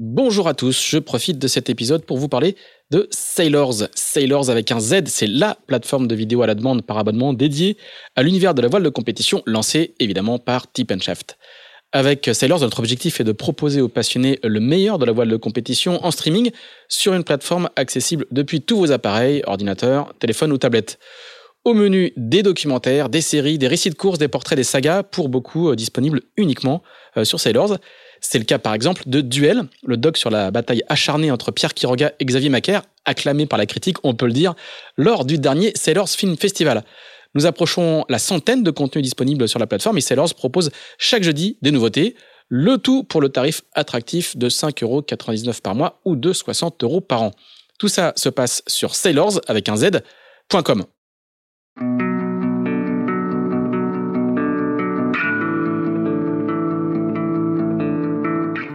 Bonjour à tous, je profite de cet épisode pour vous parler de Sailors. Sailors avec un Z, c'est la plateforme de vidéo à la demande par abonnement dédiée à l'univers de la voile de compétition lancée évidemment par Tip Shaft. Avec Sailors, notre objectif est de proposer aux passionnés le meilleur de la voile de compétition en streaming sur une plateforme accessible depuis tous vos appareils, ordinateurs, téléphones ou tablettes. Au menu, des documentaires, des séries, des récits de courses, des portraits, des sagas, pour beaucoup euh, disponibles uniquement euh, sur Sailors. C'est le cas par exemple de Duel, le doc sur la bataille acharnée entre Pierre Quiroga et Xavier Macaire, acclamé par la critique, on peut le dire, lors du dernier Sailors Film Festival. Nous approchons la centaine de contenus disponibles sur la plateforme et Sailors propose chaque jeudi des nouveautés, le tout pour le tarif attractif de 5,99€ par mois ou de 60 euros par an. Tout ça se passe sur sailors avec un z.com.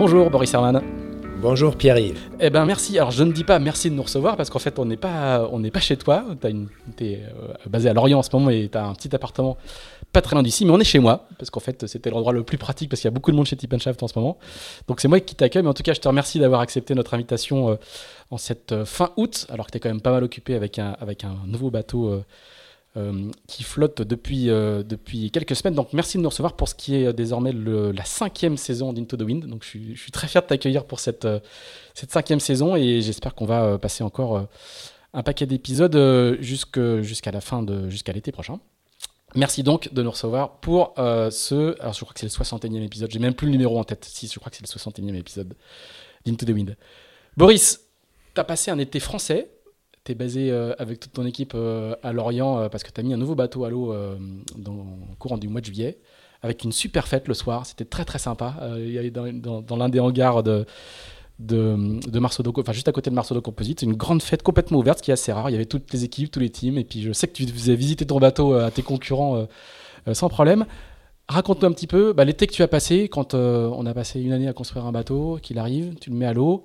Bonjour Boris Herman. Bonjour Pierre-Yves. Eh ben merci. Alors je ne dis pas merci de nous recevoir parce qu'en fait on n'est pas on n'est pas chez toi. Tu es euh, basé à Lorient en ce moment et tu as un petit appartement pas très loin d'ici, mais on est chez moi parce qu'en fait c'était l'endroit le plus pratique parce qu'il y a beaucoup de monde chez Tip Shaft en ce moment. Donc c'est moi qui t'accueille. Mais en tout cas je te remercie d'avoir accepté notre invitation euh, en cette euh, fin août alors que tu es quand même pas mal occupé avec un avec un nouveau bateau. Euh, qui flotte depuis, euh, depuis quelques semaines. Donc merci de nous recevoir pour ce qui est euh, désormais la cinquième saison d'Into the Wind. Donc je suis, très fier de t'accueillir pour cette, cette cinquième saison et j'espère qu'on va passer encore un paquet d'épisodes jusqu'à la fin de jusqu'à l'été prochain. Merci donc de nous recevoir pour ce. Alors je crois que c'est le 61e épisode, j'ai même plus le numéro en tête. Si, je crois que c'est le 61e épisode d'Into the Wind. Boris, tu as passé un été français tu es basé euh, avec toute ton équipe euh, à Lorient euh, parce que tu as mis un nouveau bateau à l'eau dans courant du mois de juillet avec une super fête le soir. C'était très très sympa. il y avait dans, l'un des hangars de, de, de Marceau enfin juste à côté de Marceau Composite, une grande fête complètement ouverte, ce qui est assez rare. Il y avait toutes les équipes, tous les teams, et puis je sais que tu faisais visiter ton bateau à tes concurrents sans problème. Raconte-nous un petit peu bah, l'été que tu as passé, quand on a passé une année à construire un bateau, qu'il arrive, tu le mets à l'eau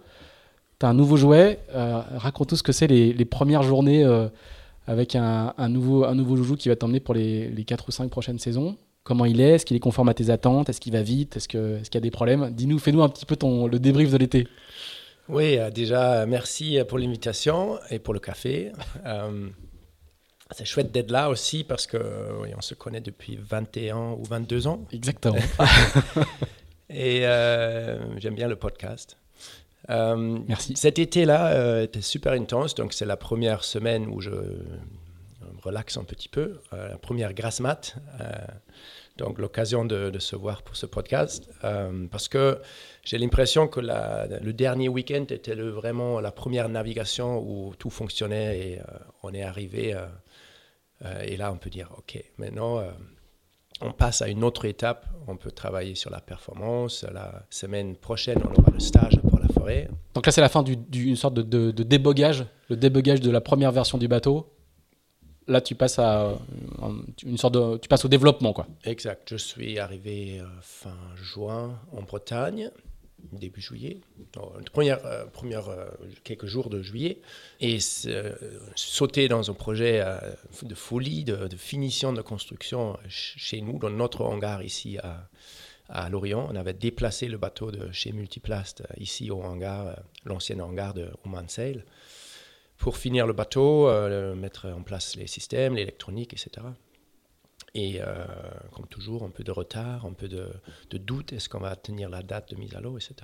tu as un nouveau jouet. Euh, raconte-nous ce que c'est les, premières journées euh, avec un, nouveau, un nouveau joujou qui va t'emmener pour les, les 4 ou 5 prochaines saisons. Comment il est? Est-ce qu'il est conforme à tes attentes? Est-ce qu'il va vite? Est-ce qu'il y a des problèmes? Dis-nous, fais-nous un petit peu ton, le débrief de l'été. Oui, euh, déjà, merci pour l'invitation et pour le café. c'est chouette d'être là aussi parce que on se connaît depuis 21 ou 22 ans. Exactement. et j'aime bien le podcast. Euh, Merci. Cet été-là euh, était super intense, donc c'est la première semaine où je me relaxe un petit peu, euh, la première grasse mat. donc l'occasion de, se voir pour ce podcast, parce que j'ai l'impression que le dernier week-end était le, vraiment la première navigation où tout fonctionnait et on est arrivé. et là, on peut dire, OK, maintenant on passe à une autre étape. On peut travailler sur la performance. La semaine prochaine, on aura le stage pour la forêt. Donc là, c'est la fin d'une sorte de, débogage, le débogage de la première version du bateau. Là, tu passes à une sorte de, tu passes au développement, quoi. Exact. Je suis arrivé euh, fin juin en Bretagne début juillet, première, euh, première euh, quelques jours de juillet, et euh, sauter dans un projet de folie, de, finition de construction chez nous, dans notre hangar ici à, à Lorient. On avait déplacé le bateau de chez Multiplast ici au hangar, l'ancien hangar de Oman Sail, pour finir le bateau, mettre en place les systèmes, l'électronique, etc. Et euh, comme toujours, un peu de retard, un peu de, doute, est-ce qu'on va tenir la date de mise à l'eau, etc.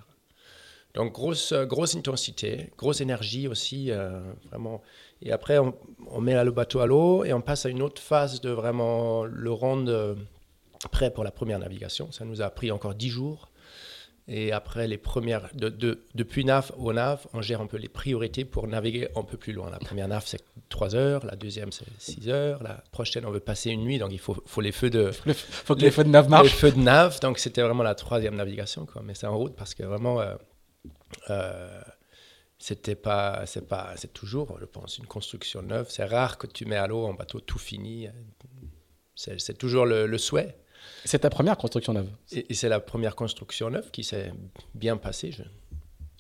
Donc grosse, grosse intensité, grosse énergie aussi, euh, vraiment. Et après, on, met le bateau à l'eau et on passe à une autre phase de vraiment le rendre prêt pour la première navigation. Ça nous a pris encore dix jours. Et après, les premières, de, de- depuis NAV au NAV, on gère un peu les priorités pour naviguer un peu plus loin. La première NAV, c'est 3 heures. La deuxième, c'est 6 heures. La prochaine, on veut passer une nuit. Donc, il faut, faut les feux de, Le- faut que les feux de nav les marchent. feux de nav. Donc, c'était vraiment la troisième navigation. Quoi. Mais c'est en route parce que vraiment, euh, euh, c'était pas, c'est pas, c'est toujours, je pense, une construction neuve. C'est rare que tu mets à l'eau un bateau tout fini. C'est, c'est toujours le, le souhait. C'est ta première construction neuve. Et, et c'est la première construction neuve qui s'est bien passée. Je,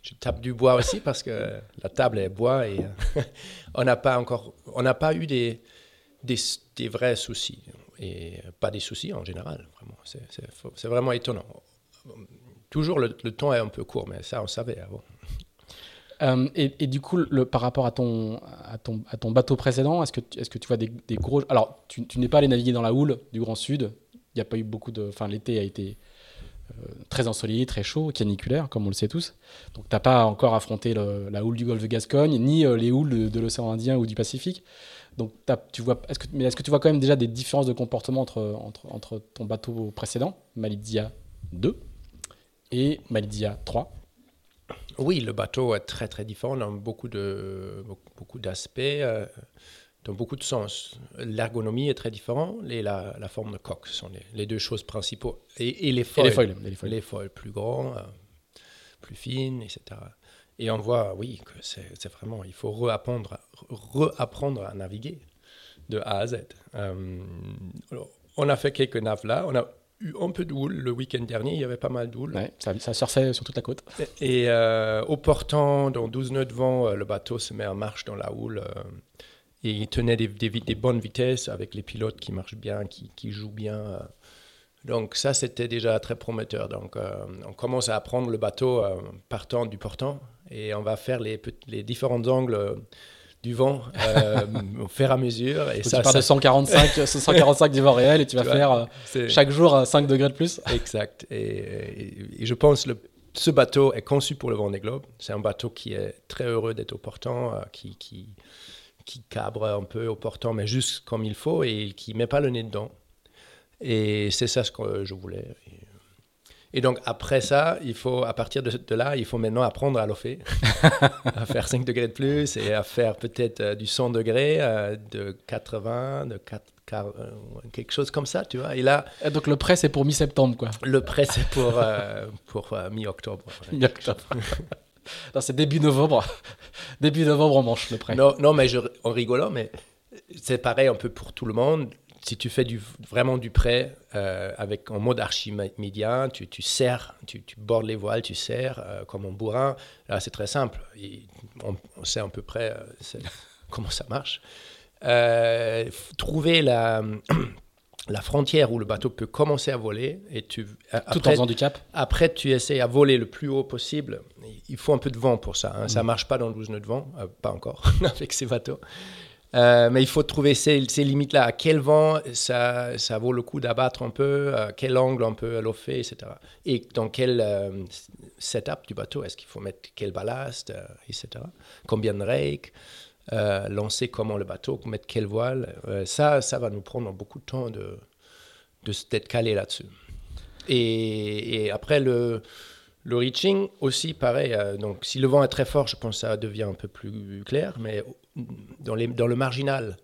je tape du bois aussi parce que la table est bois et euh, on n'a pas encore, on n'a pas eu des, des, des vrais soucis et pas des soucis en général. Vraiment, c'est, vraiment étonnant. Toujours le, le temps est un peu court, mais ça on savait avant. Euh, et, et du coup, le, par rapport à ton, à ton, à ton bateau précédent, est-ce que, tu- est-ce que tu vois des, des gros. Alors, tu, tu n'es pas allé naviguer dans la houle du Grand Sud. Il n'y a pas eu beaucoup de. Enfin, l'été a été euh, très ensoleillé, très chaud, caniculaire, comme on le sait tous. Donc, tu n'as pas encore affronté la houle du golfe de Gascogne, ni euh, les houles de, l'océan Indien ou du Pacifique. Donc, tu vois, mais est-ce que tu vois quand même déjà des différences de comportement entre, entre, entre ton bateau précédent, Malidia 2, et Malidia 3 Oui, le bateau est très très différent dans beaucoup de beaucoup, beaucoup d'aspects, euh, dans beaucoup de sens. L'ergonomie est très différente et la, la forme de coque sont les, les deux choses principales. Et, et les Et foils. les foils. et les foils. Les foils plus grands, euh, plus fines, etc. Et on voit, oui, que c'est vraiment, il faut reapprendre, reapprendre à naviguer de A à Z. Euh, alors, on a fait quelques naves là, on a eu un peu de houle le week-end dernier, il y avait pas mal de houle. Ouais, ça, ça surfait sur toute la côte. Et euh, au portant, dans 12 nœuds de vent, le bateau se met en marche dans la houle. euh, et il tenait des, des des bonnes vitesses avec les pilotes qui marchent bien, qui, qui jouent bien. Donc ça, c'était déjà très prometteur. Donc euh, on commence à apprendre le bateau euh, partant du portant et on va faire les, les différents angles euh, du vent euh, au fur et à mesure. Et Donc ça, tu pars ça- de 145, 145 du vent réel et tu vas vois, faire chaque jour à 5 degrés de plus. Exact. Et, et- et je pense que ce bateau est conçu pour le Vendée Globe. C'est un bateau qui est très heureux d'être au portant, qui, qui, qui cabre un peu au portant, mais juste comme il faut et qui met pas le nez dedans. Et c'est ça ce que je voulais. Et, donc après ça, il faut, à partir de, de là, il faut maintenant apprendre à l'offer, à faire 5 degrés de plus et à faire peut-être euh, du 100 degrés, euh, de 80, de 4, car- euh, quelque chose comme ça, tu vois. Et là, Et donc le prêt c'est pour mi-septembre quoi. le prêt, c'est pour, euh, pour mi-octobre. ouais. Mi-octobre. Non, c'est début novembre. début novembre on mange le prêt. Non, non, mais en rigolant, mais c'est pareil un peu pour tout le monde. Si tu fais du, vraiment du prêt euh, avec en mode archimédien, tu, tu serres, tu, bordes les voiles, tu serres euh, comme un bourrin. Là, c'est très simple. On, sait à peu près euh, comment ça marche. Trouver la, la frontière où le bateau peut commencer à voler et tu Tout en après, faisant du cap. Après, tu essaies à voler le plus haut possible. Il faut un peu de vent pour ça. hein. Ça marche pas dans 12 nœuds de vent, euh, pas encore avec ces bateaux. Euh, mais il faut trouver ces, ces limites-là. À quel vent ça, ça vaut le coup d'abattre un peu, à quel angle on peut l'offer, etc. Et dans quel euh, setup du bateau? Est-ce qu'il faut mettre quel ballast, euh, etc. Combien de rake euh, lancer comment le bateau, mettre quelle voile. Euh, ça, ça va nous prendre beaucoup de temps de, de d'être calé là-dessus. Et, après, le, le reaching aussi, pareil. euh, donc, si le vent est très fort, je pense que ça devient un peu plus clair. Mais dans, les, dans le marginal,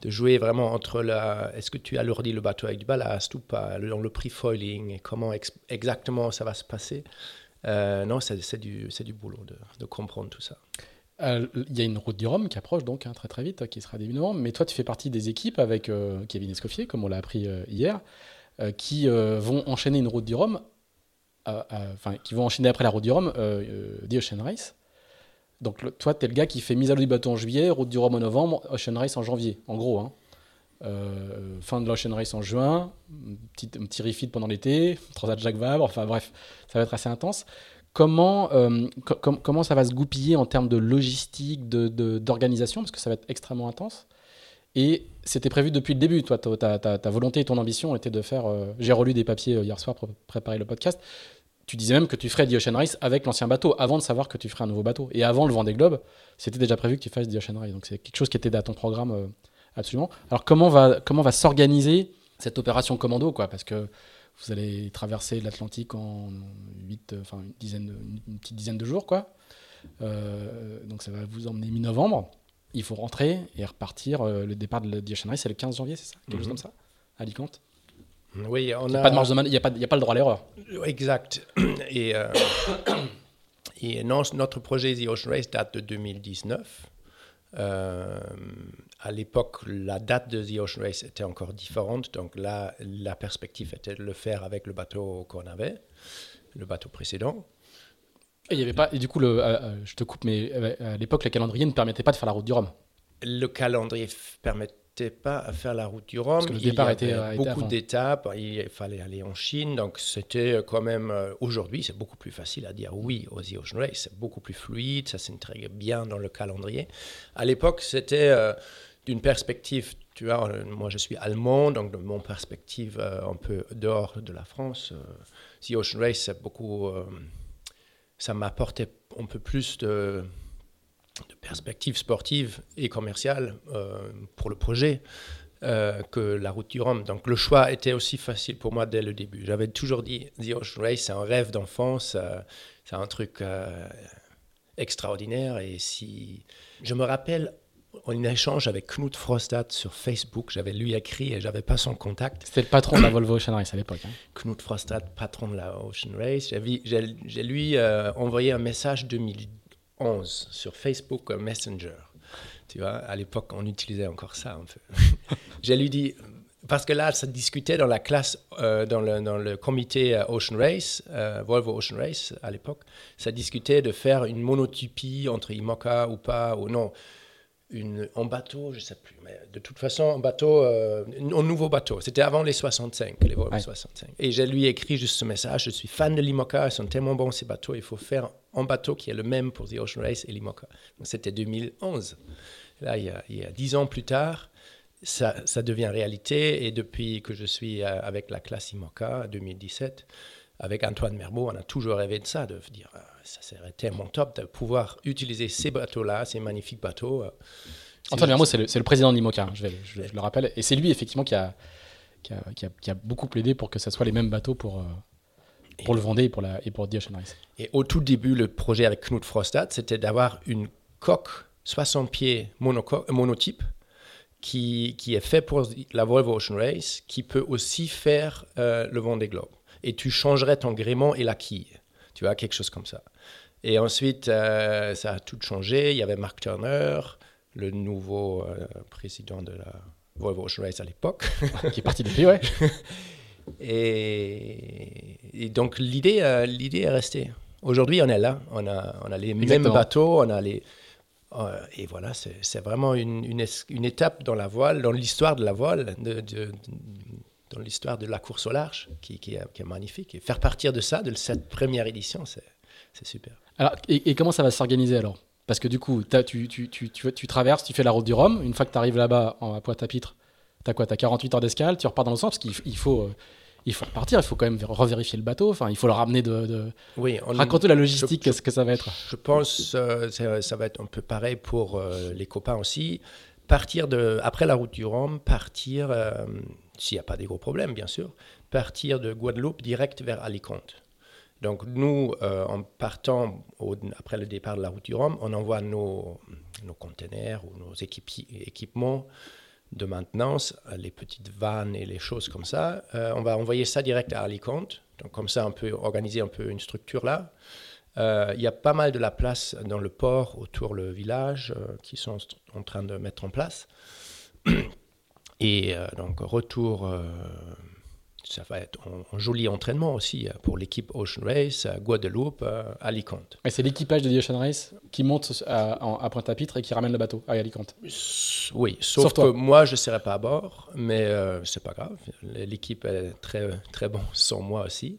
de jouer vraiment entre la. Est-ce que tu alourdis le bateau avec du ballast ou pas Dans le pre-foiling comment ex- exactement ça va se passer Non, c'est, du, du boulot de comprendre tout ça. Euh, Il y a une route du Rhum qui approche donc hein, très très vite, qui sera début novembre. Mais toi, tu fais partie des équipes avec euh, Kevin Escoffier, comme on l'a appris euh, hier, qui vont enchaîner une route du Rhum, enfin, qui vont enchaîner après la route du Rhum, The Ocean Race. Donc toi, tu es le gars qui fait mise à l'eau du bateau en juillet, route du Rhum en novembre, Ocean Race en janvier, en gros. hein. Fin de l'Ocean Race en juin, petit, petit refit pendant l'été, Transat Jacques Vabre, enfin bref, ça va être assez intense. Comment, euh, co- com- comment ça va se goupiller en termes de logistique, de- de- d'organisation, parce que ça va être extrêmement intense. Et c'était prévu depuis le début, toi, ta, volonté et ton ambition était de faire. euh, J'ai relu des papiers euh, hier soir pour préparer le podcast. Tu disais même que tu ferais The Ocean Race avec l'ancien bateau, avant de savoir que tu ferais un nouveau bateau. Et avant le Vendée Globe, c'était déjà prévu que tu fasses The Ocean Race. Donc c'est quelque chose qui était dans ton programme absolument. Alors comment va, comment va s'organiser cette opération commando quoi? Parce que Vous allez traverser l'Atlantique en 8, enfin une, dizaine de- une petite dizaine de jours, quoi. Euh, donc ça va vous emmener mi-novembre. Il faut rentrer et repartir. Euh, le départ de The Ocean Race, c'est le 15 janvier, c'est ça? Quelque chose Mhm. comme ça Alicante Oui, on Il n'y a a pas de marge de man- il n'y a, pas- il y a pas le droit à l'erreur. Exact. Et, euh, et non, notre projet The Ocean Race date de 2019. Euh, à l'époque, la date de The Ocean Race était encore différente. Donc là, la perspective était de le faire avec le bateau qu'on avait, le bateau précédent. Et, il y avait pas, et du coup, le, euh, euh, je te coupe, mais euh, à l'époque, le calendrier ne permettait pas de faire la route du Rhum. Le calendrier ne permettait pas à faire la route du Rhum. Parce que le Il y départ avait était, euh, était beaucoup d'étapes. Il fallait aller en Chine. Donc, c'était quand même. Aujourd'hui, c'est beaucoup plus facile à dire oui aux The Ocean Race. C'est beaucoup plus fluide. Ça s'intègre bien dans le calendrier. À l'époque, c'était euh, d'une perspective. Tu vois, euh, moi, je suis allemand. Donc, de mon perspective euh, un peu dehors de la France, euh, The Ocean Race, beaucoup. euh, ça m'apportait un peu plus de de perspectives sportives et commerciales euh, pour le projet euh, que la route du Rhum. Donc le choix était aussi facile pour moi dès le début. J'avais toujours dit The Ocean Race, c'est un rêve d'enfance, euh, c'est un truc euh, extraordinaire. Et si je me rappelle en échange avec Knut Frostad sur Facebook, j'avais lui écrit et j'avais pas son contact. C'était le patron de la Volvo Ocean Race à l'époque. hein. Knut Frostad, patron de la Ocean Race. J'ai lui euh, envoyé un message 2011 sur Facebook euh, Messenger. Tu vois, à l'époque, on utilisait encore ça un peu. J'ai lui dit, parce que là, ça discutait dans la classe, euh, dans, le, dans le comité Ocean Race, euh, Volvo Ocean Race à l'époque, ça discutait de faire une monotypie entre IMOCA ou pas, ou non. Une, en bateau, je sais plus, mais de toute façon, en bateau, euh, un nouveau bateau. C'était avant les 65, les Ouais. 65. Et j'ai lui écrit juste ce message, je suis fan de l'IMOCA, ils sont tellement bons ces bateaux, il faut faire un bateau qui est le même pour The Ocean Race et l'IMOCA. C'était 2011. Là, il y, a, il y a 10 ans plus tard, ça, ça devient réalité. Et depuis que je suis euh, avec la classe IMOCA, 2017, avec Antoine Merbeau, on a toujours rêvé de ça, de dire, ah, ça serait tellement top de pouvoir utiliser ces bateaux-là, ces magnifiques bateaux. euh. Antoine juste- c'est le, président de l'IMOCA, hein, je, vais- je- je le rappelle. Et c'est lui, effectivement, qui a, qui, a, qui a- qui a beaucoup plaidé pour que ce soit les mêmes bateaux pour, euh, pour le Vendée et pour, la, et pour The Ocean Race. Et au tout début, le projet avec Knut Frostad, c'était d'avoir une coque 60 pieds monoco- monotype qui, qui est fait pour la Volvo Ocean Race, qui peut aussi faire euh, le Vendée Globe. Et tu changerais ton gréement et la quille. Tu vois, quelque chose comme ça. Et ensuite, euh, ça a tout changé. Il y avait Mark Turner, le nouveau euh, président de la Volvo Race à l'époque. qui est parti depuis, ouais. Et, et donc l'idée, euh, l'idée est restée. Aujourd'hui, on est là, on a, on a les Exactement. mêmes bateaux, on a les, et voilà, c'est, vraiment une, une, es- une étape dans la voile, dans l'histoire de la voile, de, de- dans l'histoire de la course au large, qui, qui est, qui est magnifique. Et faire partir de ça, de cette première édition, c'est super. Alors, et, et comment ça va s'organiser alors? Parce que du coup, tu, tu, tu, traverses, tu fais la route du Rhum. Une fois que tu arrives là-bas, en- à Pointe-à-Pitre, t'as quoi? T'as 48 heures d'escale, tu repars dans le sens parce qu'il il faut, euh, il faut repartir, il faut quand même revérifier le bateau, enfin, il faut le ramener de. de... Oui, on, Raconte la logistique, je- ce que ça va être. Je pense euh, ça, ça va être un peu pareil pour euh, les copains aussi. Partir de, après la route du Rhum, partir, euh, s'il n'y a pas des gros problèmes, bien sûr, partir de Guadeloupe direct vers Alicante. Donc nous, euh, en partant après le départ de la route du Rhum, on envoie nos, nos containers ou nos équipements de maintenance, les petites vannes et les choses comme ça. Euh, on va envoyer ça direct à Alicante. Donc comme ça, on peut organiser un peu une structure là. Euh, Il y a pas mal de la place dans le port autour le village qui sont en train de mettre en place. Et donc retour, ça va être un, joli entraînement aussi euh, pour l'équipe Ocean Race, à Guadeloupe, euh, Alicante. Et c'est l'équipage de The Ocean Race qui monte à, à Pointe-à-Pitre et qui ramène le bateau à Alicante. Oui, sauf, Sauf toi. que moi je ne serai pas à bord, mais euh, c'est pas grave. L'équipe est très très bon sans moi aussi.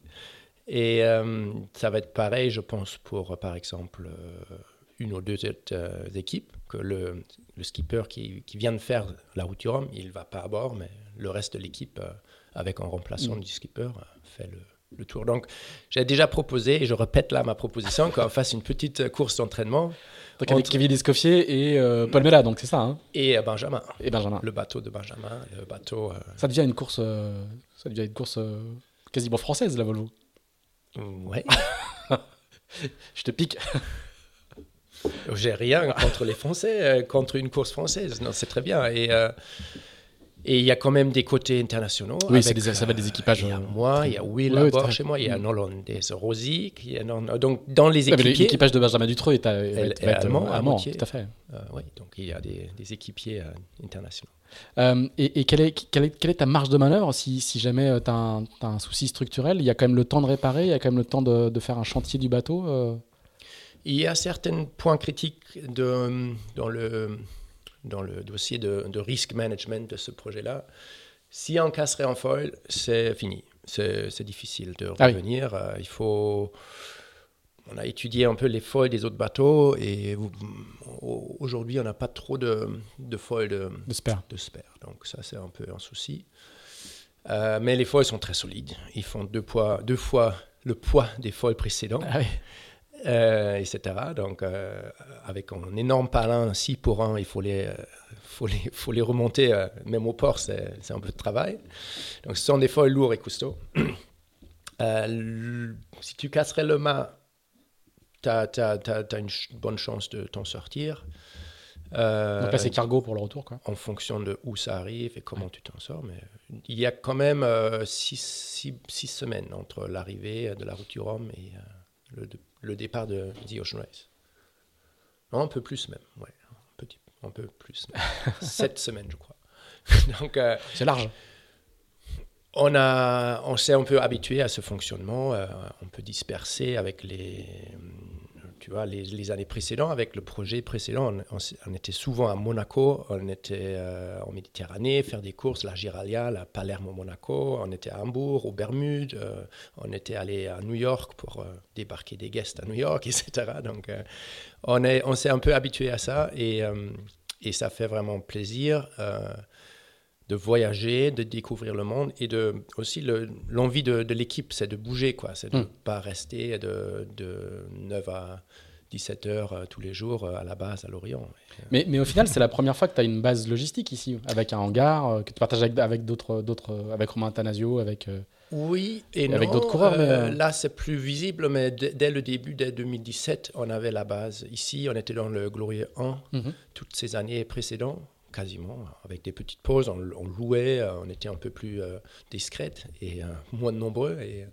Et euh, ça va être pareil, je pense, pour euh, par exemple euh, une ou deux autres euh, équipes, que le, le skipper qui, qui vient de faire la route du Rhum, il va pas à bord, mais le reste de l'équipe, euh, avec un remplaçant Mm. du skipper, euh, fait le, le tour. Donc j'ai déjà proposé, et je répète là ma proposition, qu'on fasse une petite course d'entraînement. Donc avec Entre- Kevin Escoffier et euh, Paul Mella, donc c'est ça, hein? Et euh, Benjamin, Et Benjamin. le bateau de Benjamin, le bateau... euh, Ça devient une course, euh, ça devient une course quasiment française, la Volvo. Ouais. Je te pique. J'ai rien contre les Français, contre une course française. Non, c'est très bien. Et et il y a quand même des côtés internationaux. Oui, avec, c'est des- ça va des équipages, Il y a euh, moi, il y a Will tout à chez moi, il y a Mm. un. Qui est dans- donc, dans les équipiers. L'équipage de Benjamin Dutreux est, à- Elle est allemand, à tout à fait. euh, oui, donc il y a des, des équipiers euh, internationaux. Euh, et et quelle, est, quelle, est, quelle est ta marge de manœuvre si, si jamais tu as, un souci structurel? Il y a quand même le temps de réparer, il y a quand même le temps de, de faire un chantier du bateau Il y a certains points critiques de, dans, le, dans le dossier de, de risk management de ce projet-là. Si on casserait en foil, c'est fini. C'est difficile de Ah oui. revenir. Euh, il faut. On a étudié un peu les foils des autres bateaux et aujourd'hui, on n'a pas trop de, de foils de, de spare. de spare. Donc ça, c'est un peu un souci. Euh, mais les foils sont très solides. Ils font deux, poids, deux fois le poids des foils précédents Ah oui. Euh, etc. Donc, euh, avec un énorme palin 6 pour 1, il faut les, euh, faut les, faut les remonter, euh, même au port, c'est c'est un peu de travail. Donc, ce sont des foils lourds et costauds. Si tu casserais le mât, tu as, une ch- bonne chance de t'en sortir. Donc là, c'est cargo pour le retour. Quoi. en fonction de où ça arrive et comment tu t'en sors. Mais il y a quand même 6 semaines entre l'arrivée de la route du Rhum et le, le départ de The Ocean Race. Non, un peu plus même. Ouais, un, petit, un peu plus. 7 semaines, je crois. Donc, euh, C'est large. on, a, on s'est un peu habitué à ce fonctionnement. euh, on peut disperser avec les, tu vois, les, années précédentes. Avec le projet précédent, on, était souvent à Monaco, on était euh, en Méditerranée, faire des courses, la Giralia, la Palermo-Monaco, on était à Hambourg, aux Bermudes, euh, on était allé à New York pour euh, débarquer des guests à New York, etc. Donc, on est- on s'est un peu habitué à ça et ça fait vraiment plaisir. Euh, de voyager, de découvrir le monde et de, aussi le- l'envie de, de l'équipe, c'est de bouger, quoi. C'est de ne Mm. pas rester de, de 9 à 17 heures euh, tous les jours euh, à la base à Lorient. Mais, mais au final, c'est la première fois que tu as une base logistique ici, avec un hangar euh, que tu partages avec, avec d'autres, d'autres, euh, avec Romain Tanasio, avec. euh, Oui et, Et avec d'autres coureurs, mais, euh, euh, Là, c'est plus visible, mais dès, dès le début, dès 2017, on avait la base. Ici, on était dans le Glorieux 1 Mhm. toutes ces années précédentes, quasiment, avec des petites pauses, on, on louait, euh, on était un peu plus euh, discrète et euh, moins nombreux. Et, euh,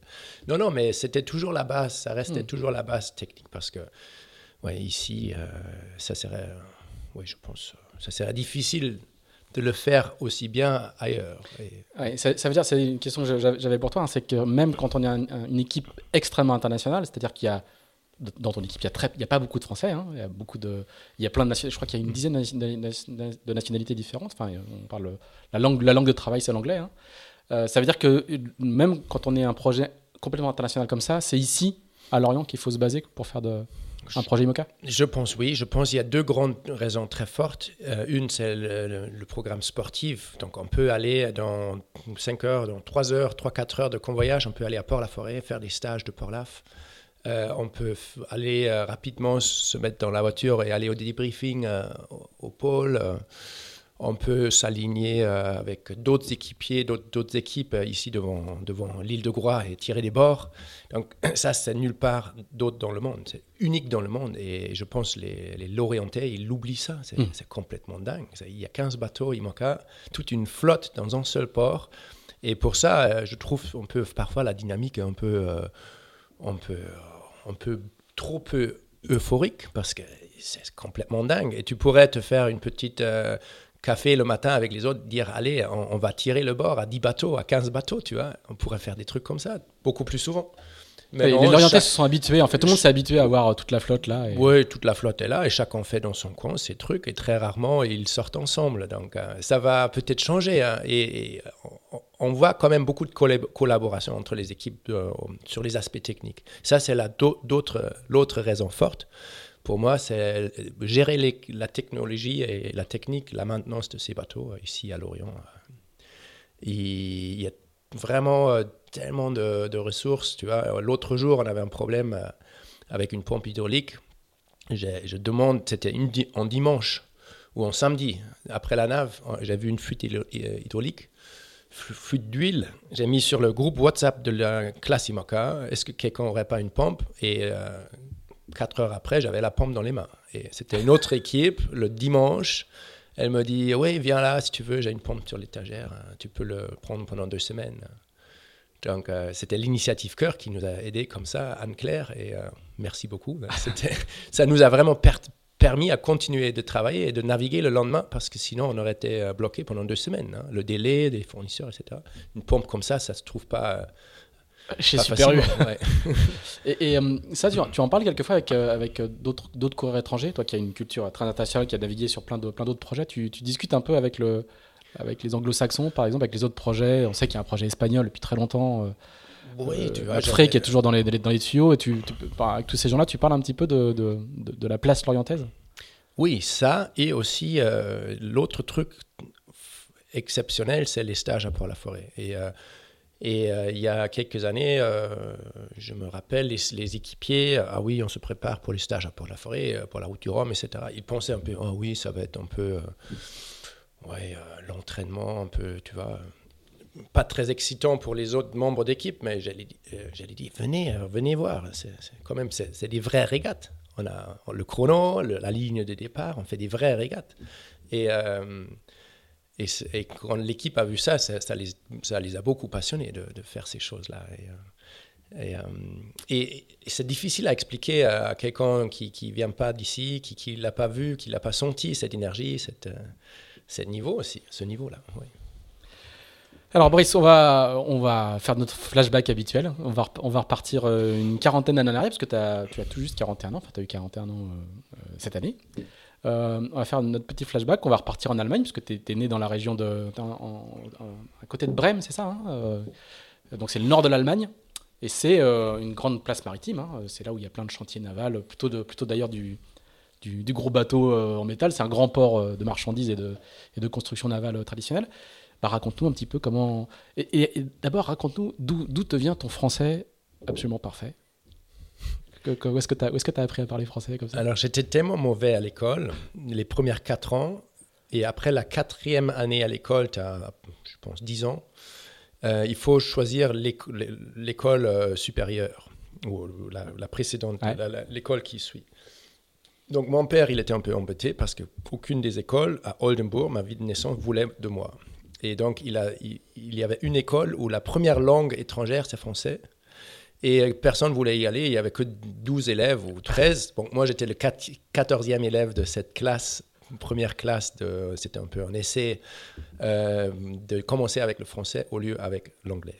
non, non, mais c'était toujours la base, ça restait Mm. toujours la base technique parce que, ouais, ici, ça serait, ouais, je pense, ça serait difficile de le faire aussi bien ailleurs. Et- Ouais, ça, ça veut dire, c'est une question que j'avais pour toi, hein, c'est que même quand on est un- un- une équipe extrêmement internationale, c'est-à-dire qu'il y a dans ton équipe, il y a, a pas beaucoup de Français, hein, il y a beaucoup de, il y a plein de. Je crois qu'il y a une dizaine de nation- de nationalités différentes. Enfin, on parle la langue, la langue de travail, c'est l'anglais. hein. Euh, ça veut dire que même quand on est un projet complètement international comme ça, c'est ici à Lorient qu'il faut se baser pour faire de, un projet IMOCA. Je pense oui. Je pense qu'il y a deux grandes raisons très fortes. Euh, une, c'est le programme sportif. Donc, on peut aller dans 5 heures, dans 3 heures, 3-4 heures de convoyage, on peut aller à Port-la-Forêt, faire des stages de Port-Laf. Euh, on peut aller euh, rapidement se mettre dans la voiture et aller au débriefing euh, au, au pôle. On peut s'aligner avec d'autres équipiers, d'autres équipes ici devant, devant l'île de Groix et tirer des bords. Donc ça, c'est nulle part d'autre dans le monde. C'est unique dans le monde. Et je pense les, les Lorientais, ils l'oublient ça. C'est Mm. c'est complètement dingue. Il y a 15 bateaux IMOCA, toute une flotte dans un seul port. Et pour ça, je trouve on peut parfois la dynamique un peu, euh, un peu, un peu trop peu euphorique parce que c'est complètement dingue. Et tu pourrais te faire une petite euh, café le matin avec les autres, dire allez, on, on va tirer le bord à 10 bateaux, à 15 bateaux, tu vois. On pourrait faire des trucs comme ça beaucoup plus souvent. Non, les chaque- se sont habitués. En fait, tout le monde s'est habitué à voir euh, toute la flotte là. et- oui, toute la flotte est là et chacun fait dans son coin ses trucs et très rarement ils sortent ensemble. Donc euh, ça va peut-être changer hein, et, et on, on voit quand même beaucoup de collab- collaboration entre les équipes euh, sur les aspects techniques. Ça c'est d'autre- l'autre raison forte. Pour moi, c'est gérer les- la technologie et la technique, la maintenance de ces bateaux euh, ici à Lorient. Il y a vraiment euh, tellement de, ressources. L'autre jour, on avait un problème euh, avec une pompe hydraulique. J'ai- Je demande, c'était en dimanche ou en samedi, après la nave, j'ai vu une fuite euh, hydraulique. Flûte d'huile. J'ai mis sur le groupe WhatsApp de la classe IMOCA, est-ce que quelqu'un n'aurait pas une pompe? Et euh, quatre heures après, j'avais la pompe dans les mains. Et c'était une autre équipe, le dimanche. Elle me dit, oui, viens là si tu veux, j'ai une pompe sur l'étagère, tu peux le prendre pendant deux semaines. Donc, euh, c'était l'initiative Cœur qui nous a aidés comme ça, Anne-Claire, et euh, merci beaucoup. ça nous a vraiment permis à continuer de travailler et de naviguer le lendemain, parce que sinon, on aurait été euh, bloqué pendant deux semaines. Hein. Le délai des fournisseurs, etc. Une pompe comme ça, ça se trouve pas. Chez Super U. et, ça, tu, en parles quelquefois avec, avec d'autres, d'autres coureurs étrangers, toi qui as une culture très internationale, qui a navigué sur plein, de, plein d'autres projets, tu, tu discutes un peu avec le, avec les anglo-saxons, par exemple, avec les autres projets. On sait qu'il y a un projet espagnol depuis très longtemps. Euh, oui, tu vois. qui est toujours dans les, dans les tuyaux. Et tu, avec tous ces gens-là, tu parles un petit peu de, de, de, la place lorientaise? Oui, ça. Et aussi, euh, l'autre truc exceptionnel, c'est les stages à Port-la-Forêt. Et, euh, et il y a quelques années, je me rappelle, les, équipiers, ah oui, on se prépare pour les stages à Port-la-Forêt, pour la route du Rhum, etc. Ils pensaient un peu, ah oui, ça va être un peu ouais, euh, l'entraînement un peu, tu vois, pas très excitant pour les autres membres d'équipe, mais j'allais euh, dit, venez, euh, venez voir. C'est quand même, c'est des vraies régates. On a le chrono, la ligne de départ, on fait des vraies régates. Et, et, quand l'équipe a vu ça, ça, les, ça, les, a beaucoup passionnés de, faire ces choses-là. Et, et, c'est difficile à expliquer à quelqu'un qui ne vient pas d'ici, qui ne l'a pas vu, qui ne l'a pas senti, cette énergie, cette, ce niveau aussi, ce niveau-là. Alors Brice, on va, on va faire notre flashback habituel. On va, on va repartir euh, une quarantaine d'années en arrière, parce que as, tu as tout juste 41 ans, enfin tu as eu 41 ans euh, euh, cette année. on va faire notre petit flashback, on va repartir en Allemagne, parce que tu es, né dans la région de... à côté de Brême, c'est ça hein, Donc c'est le nord de l'Allemagne, et c'est une grande place maritime, hein, c'est là où il y a plein de chantiers navals, plutôt, de, plutôt d'ailleurs du, du, gros bateau en métal. C'est un grand port de marchandises et de, et de construction navale traditionnelle. Bah, raconte-nous un petit peu comment. Et, d'abord, raconte-nous d'où te vient ton français absolument parfait. où est-ce que tu as, as, appris à parler français comme ça? Alors, j'étais tellement mauvais à l'école, les premières quatre ans, et après la quatrième année à l'école, tu as, je pense, 10 ans, il faut choisir l'école supérieure, ou la, précédente, l'école qui suit. Donc mon père, il était un peu embêté parce qu'aucune des écoles à Oldenburg, ma ville de naissance, voulait de moi. Et donc il, y avait une école où la première langue étrangère, c'est français. Et personne ne voulait y aller, il n'y avait que 12 élèves ou 13. Bon, moi j'étais le 14e élève de cette classe, première classe, c'était un peu un essai, euh, de commencer avec le français au lieu avec l'anglais.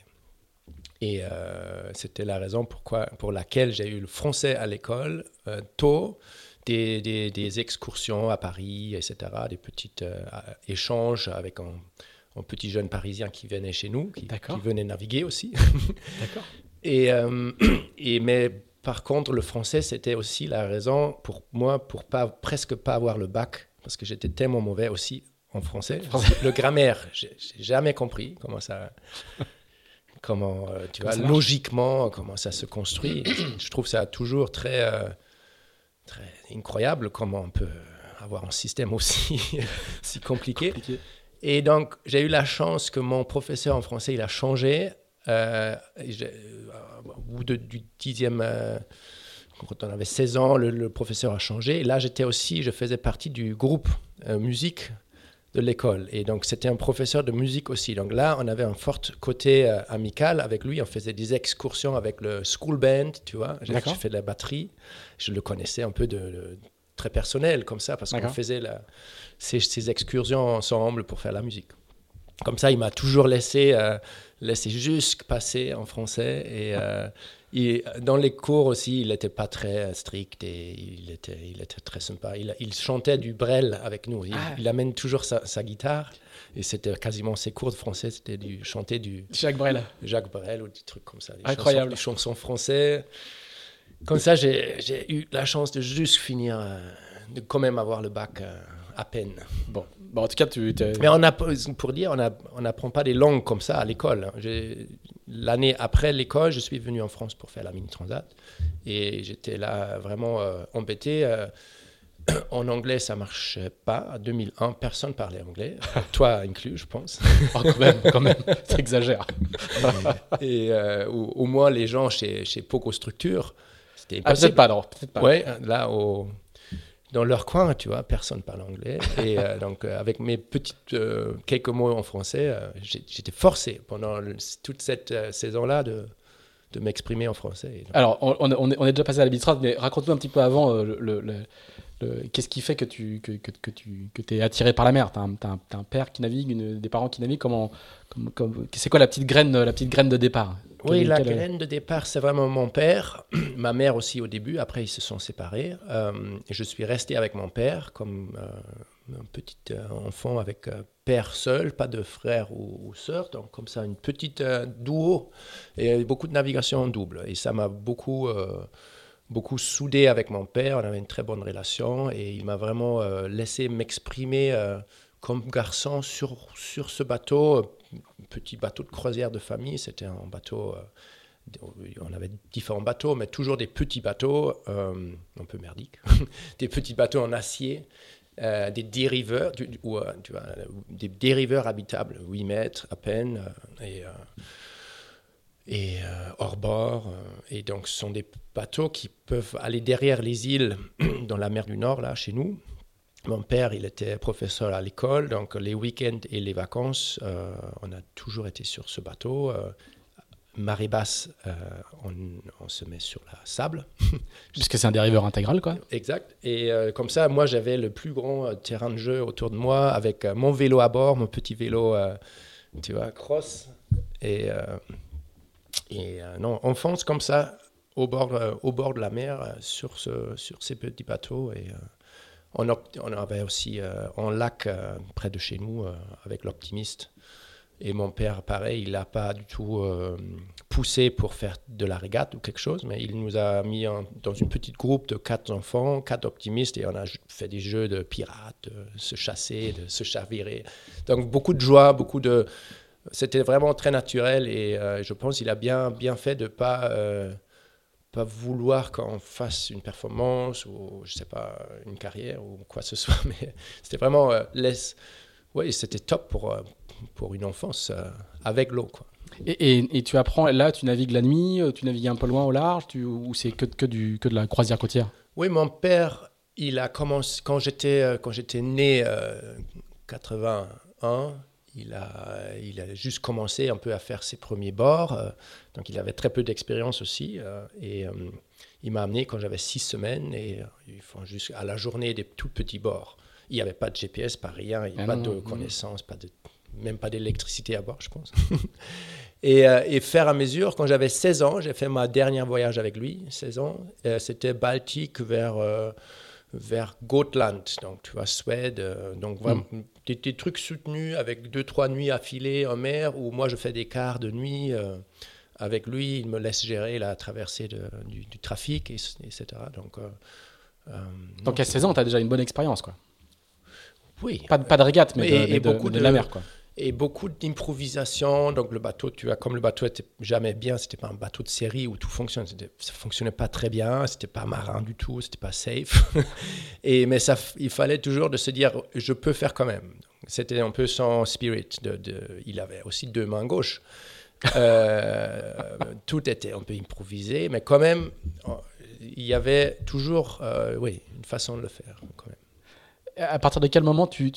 Et euh, c'était la raison pour laquelle j'ai eu le français à l'école euh, tôt des, excursions à Paris, etc., des petits échanges avec un, petit jeune parisien qui venait chez nous, qui, venait naviguer aussi. D'accord. Et, euh, et, mais par contre, le français, c'était aussi la raison pour moi pour pas, presque pas avoir le bac, parce que j'étais tellement mauvais aussi en français. Le grammaire, j'ai jamais compris comment ça comment euh, tu vois logiquement comment ça se construit je trouve ça toujours très incroyable comment on peut avoir un système aussi si compliqué. Et donc, j'ai eu la chance que mon professeur en français, il a changé. Euh, au bout du dixième, euh, quand on avait 16 ans, le, professeur a changé. Et là, j'étais aussi, je faisais partie du groupe euh, musique de l'école. Et donc, c'était un professeur de musique aussi. Donc là, on avait un fort côté euh, amical avec lui. On faisait des excursions avec le school band, tu vois. J'ai fait de la batterie. Je le connaissais un peu de, très personnel, comme ça, parce qu'on faisait la, ces, excursions ensemble pour faire la musique. Comme ça, il m'a toujours laissé, euh, laissé juste passer en français. Et, euh, dans les cours aussi, il n'était pas très strict et il était, il était très sympa. Il, il chantait du Brel avec nous. Il, ah. amène toujours sa, guitare. Et c'était quasiment ses cours de français, c'était du chanter du. Jacques Brel. Jacques Brel ou des trucs comme ça. Incroyable. Chansons, des chansons français. Comme ça, j'ai eu la chance de juste finir, euh, de quand même avoir le bac euh, à peine. Bon. bon, en tout cas, tu. Mais on a, pour dire, on n'apprend pas des langues comme ça à l'école. L'année après l'école, je suis venu en France pour faire la mini transat et j'étais là vraiment euh, embêté. en anglais, ça marchait pas. En 2001, personne parlait anglais, toi inclus, je pense. Oh, quand même, quand même, t'exagères. Et euh, au, au moins, les gens chez, chez Poco Structure, c'était Ah, peut-être pas, alors, peut-être pas. Ouais, là, au, dans leur coin, tu vois, personne parle anglais. Et euh, donc, euh, avec mes petites euh, quelques mots en français, j'étais forcé pendant le- toute cette saison-là de, de m'exprimer en français. Donc, Alors, on, on- on est, déjà passé à l'arbitrage, mais raconte-nous un petit peu avant, le, le- le- qu'est-ce qui fait que tu que, que, que tu que es attiré par la mer? T'as un, un- père qui navigue, une- des parents qui naviguent. Comment, comme, comme- c'est quoi la petite graine, la petite graine de départ? Oui, la graine de départ, c'est vraiment mon père. Ma mère aussi au début. Après, ils se sont séparés. Euh, je suis resté avec mon père comme euh, un petit euh, enfant avec euh, père seul, pas de frère ou, ou sœur. Donc, comme ça, une petite duo et beaucoup de navigation en double. Et ça m'a beaucoup, beaucoup soudé avec mon père. On avait une très bonne relation et il m'a vraiment euh, laissé m'exprimer euh, comme garçon sur, sur ce bateau petit bateau de croisière de famille. C'était un bateau. euh, on avait différents bateaux, mais toujours des petits bateaux, euh, un peu merdiques, des petits bateaux en acier, euh, des dériveurs, tu vois, des dériveurs habitables, 8 mètres à peine, et, et hors bord. et donc, ce sont des bateaux qui peuvent aller derrière les îles dans la mer du Nord, là, chez nous. Mon père, il était professeur à l'école, donc les week-ends et les vacances, euh, on a toujours été sur ce bateau. Euh, marée basse, euh, on, on se met sur la sable. Puisque c'est un dériveur intégral, quoi. Exact. Et comme ça, moi, j'avais le plus grand terrain de jeu autour de moi avec mon vélo à bord, mon petit vélo, tu vois, cross. Et, et non, on fonce comme ça au bord, au bord de la mer sur, ce, sur ces petits bateaux. Et on, avait aussi euh, un lac euh, près de chez nous euh, avec l'optimiste. Et mon père, pareil, il n'a pas du tout poussé pour faire de la régate ou quelque chose, mais il nous a mis dans une petite groupe de quatre enfants, quatre optimistes, et on a fait des jeux de pirates, de se chasser, de se chavirer. Donc beaucoup de joie, beaucoup de... C'était vraiment très naturel, et je pense qu'il a bien, bien fait de ne pas, pas vouloir qu'on fasse une performance ou, je sais pas, une carrière ou quoi que ce soit, mais c'était vraiment... euh, laisse... Oui, c'était top pour, euh, pour une enfance euh, avec l'eau. Quoi. Et, et- et tu apprends, là, tu navigues la nuit, euh, tu navigues un peu loin au large, tu, ou c'est que, que, du, que de la croisière côtière? Oui, mon père, il a commencé quand j'étais quand j'étais né euh, 81. Il a, il a juste commencé un peu à faire ses premiers bords. euh, donc, il avait très peu d'expérience aussi. euh, et euh, il m'a amené quand j'avais six semaines. Et ils font juste à la journée des tout petits bords. Il n'y avait pas de GPS, pas rien. Il n'y Ah pas non, de connaissances, pas de, même pas d'électricité à bord, je pense. Et, et faire à mesure, quand j'avais 16 ans, j'ai fait ma dernière voyage avec lui, 16 ans. C'était Baltique vers, vers Gotland, donc tu vois, Suède. euh, donc vraiment, des, des trucs soutenus avec deux, trois nuits affilées en mer où moi je fais des quarts de nuit. euh, avec lui, il me laisse gérer la traversée de- du, du trafic, et, etc. Donc, euh, euh, Donc non, à 16 ans, tu as déjà une bonne expérience, quoi. oui. Pas, de- pas de régate, mais de, Et- mais et de- beaucoup de de- la mer, quoi. Et beaucoup d'improvisation. Donc le bateau, tu vois, comme le bateau était jamais bien, c'était pas un bateau de série où tout fonctionne. Ça fonctionnait pas très bien, c'était pas marin du tout, c'était pas safe. et mais ça, il fallait toujours de se dire, je peux faire quand même. C'était un peu son spirit. Il avait aussi deux mains gauches. Euh, tout était un peu improvisé, mais quand même, il y avait toujours, euh, oui, une façon de le faire. Quand même. À partir de quel moment tu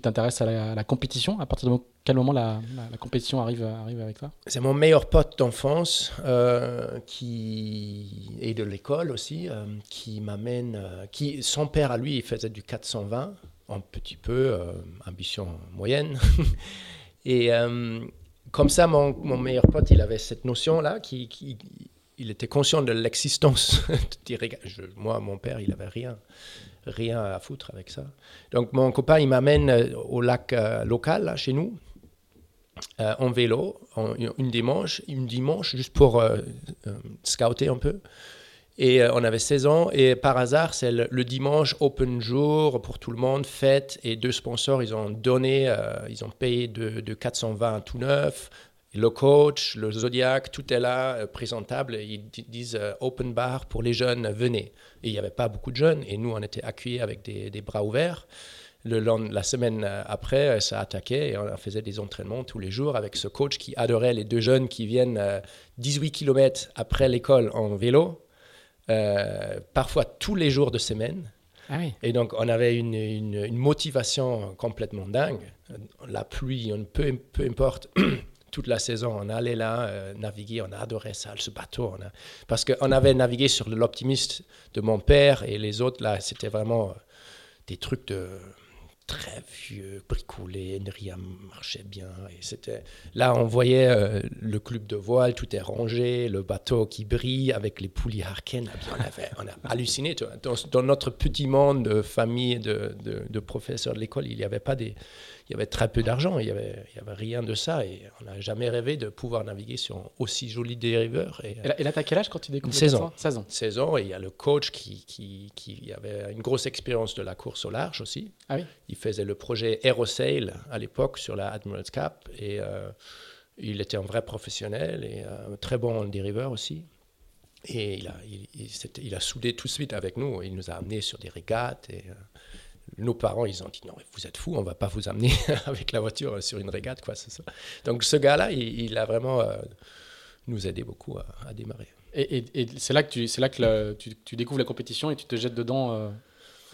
t'intéresses à, la, compétition? À partir de quel moment la, la- compétition arrive, arrive avec toi C'est mon meilleur pote d'enfance euh, qui et de l'école aussi euh, qui m'amène. euh, qui son père à lui il faisait du 420 un petit peu ambition moyenne. Et comme ça mon, mon meilleur pote il avait cette notion là qui, qui- il était conscient de l'existence. Moi mon père il avait rien rien à foutre avec ça donc mon copain il m'amène euh, au lac euh, local là, chez nous euh, en vélo, une dimanche, une dimanche juste pour scouter un peu. Et on avait 16 ans et par hasard, c'est le, dimanche open jour pour tout le monde, fête et deux sponsors, ils ont donné, ils ont payé de, de 420 tout neuf le coach, le Zodiac, tout est là, euh, présentable. Ils disent euh, open bar pour les jeunes, venez. Et il n'y avait pas beaucoup de jeunes. Et nous, on était accueillis avec des, des bras ouverts. Le, la semaine euh, après, ça attaquait et on faisait des entraînements tous les jours avec ce coach qui adorait les deux jeunes qui viennent 18 km après l'école en vélo, parfois tous les jours de semaine. Ah oui. Et donc, on avait une, une, une, motivation complètement dingue. La pluie, on, peu importe. toute la saison. On allait là euh, naviguer, on a adoré ça, ce bateau. Parce qu'on avait navigué sur l'optimiste de mon père et les autres, là, c'était vraiment euh, des trucs de très vieux, bricolés, rien marchait bien. Et c'était là, on voyait euh, le club de voile, tout est rangé, le bateau qui brille avec les poulies Harken. On, avait, on a halluciné. Dans, dans, notre petit monde de famille, de, de, de professeurs de l'école, il n'y avait pas des il y avait très peu d'argent, il n'y avait, rien de ça. Et on n'a jamais rêvé de pouvoir naviguer sur aussi joli dériveur. Et, et là, quel âge quand tu découvres 16 ans. 16 ans. 16 ans, et il y a le coach qui, qui, qui, avait une grosse expérience de la course au large aussi. Ah oui Il faisait le projet Aerosail à l'époque sur la Admiral's Cap. Et euh, il était un vrai professionnel et euh, un très bon dériveur aussi. Et il a, il, il, a soudé tout de suite avec nous. Il nous a amenés sur des régates. Et, euh, nos parents, ils ont dit non, vous êtes fous, on va pas vous amener avec la voiture sur une régate, quoi. Donc ce gars-là, il, a vraiment euh, nous aidé beaucoup à, démarrer. Et, c'est là que, tu, c'est là que tu, découvres la compétition et tu te jettes dedans euh,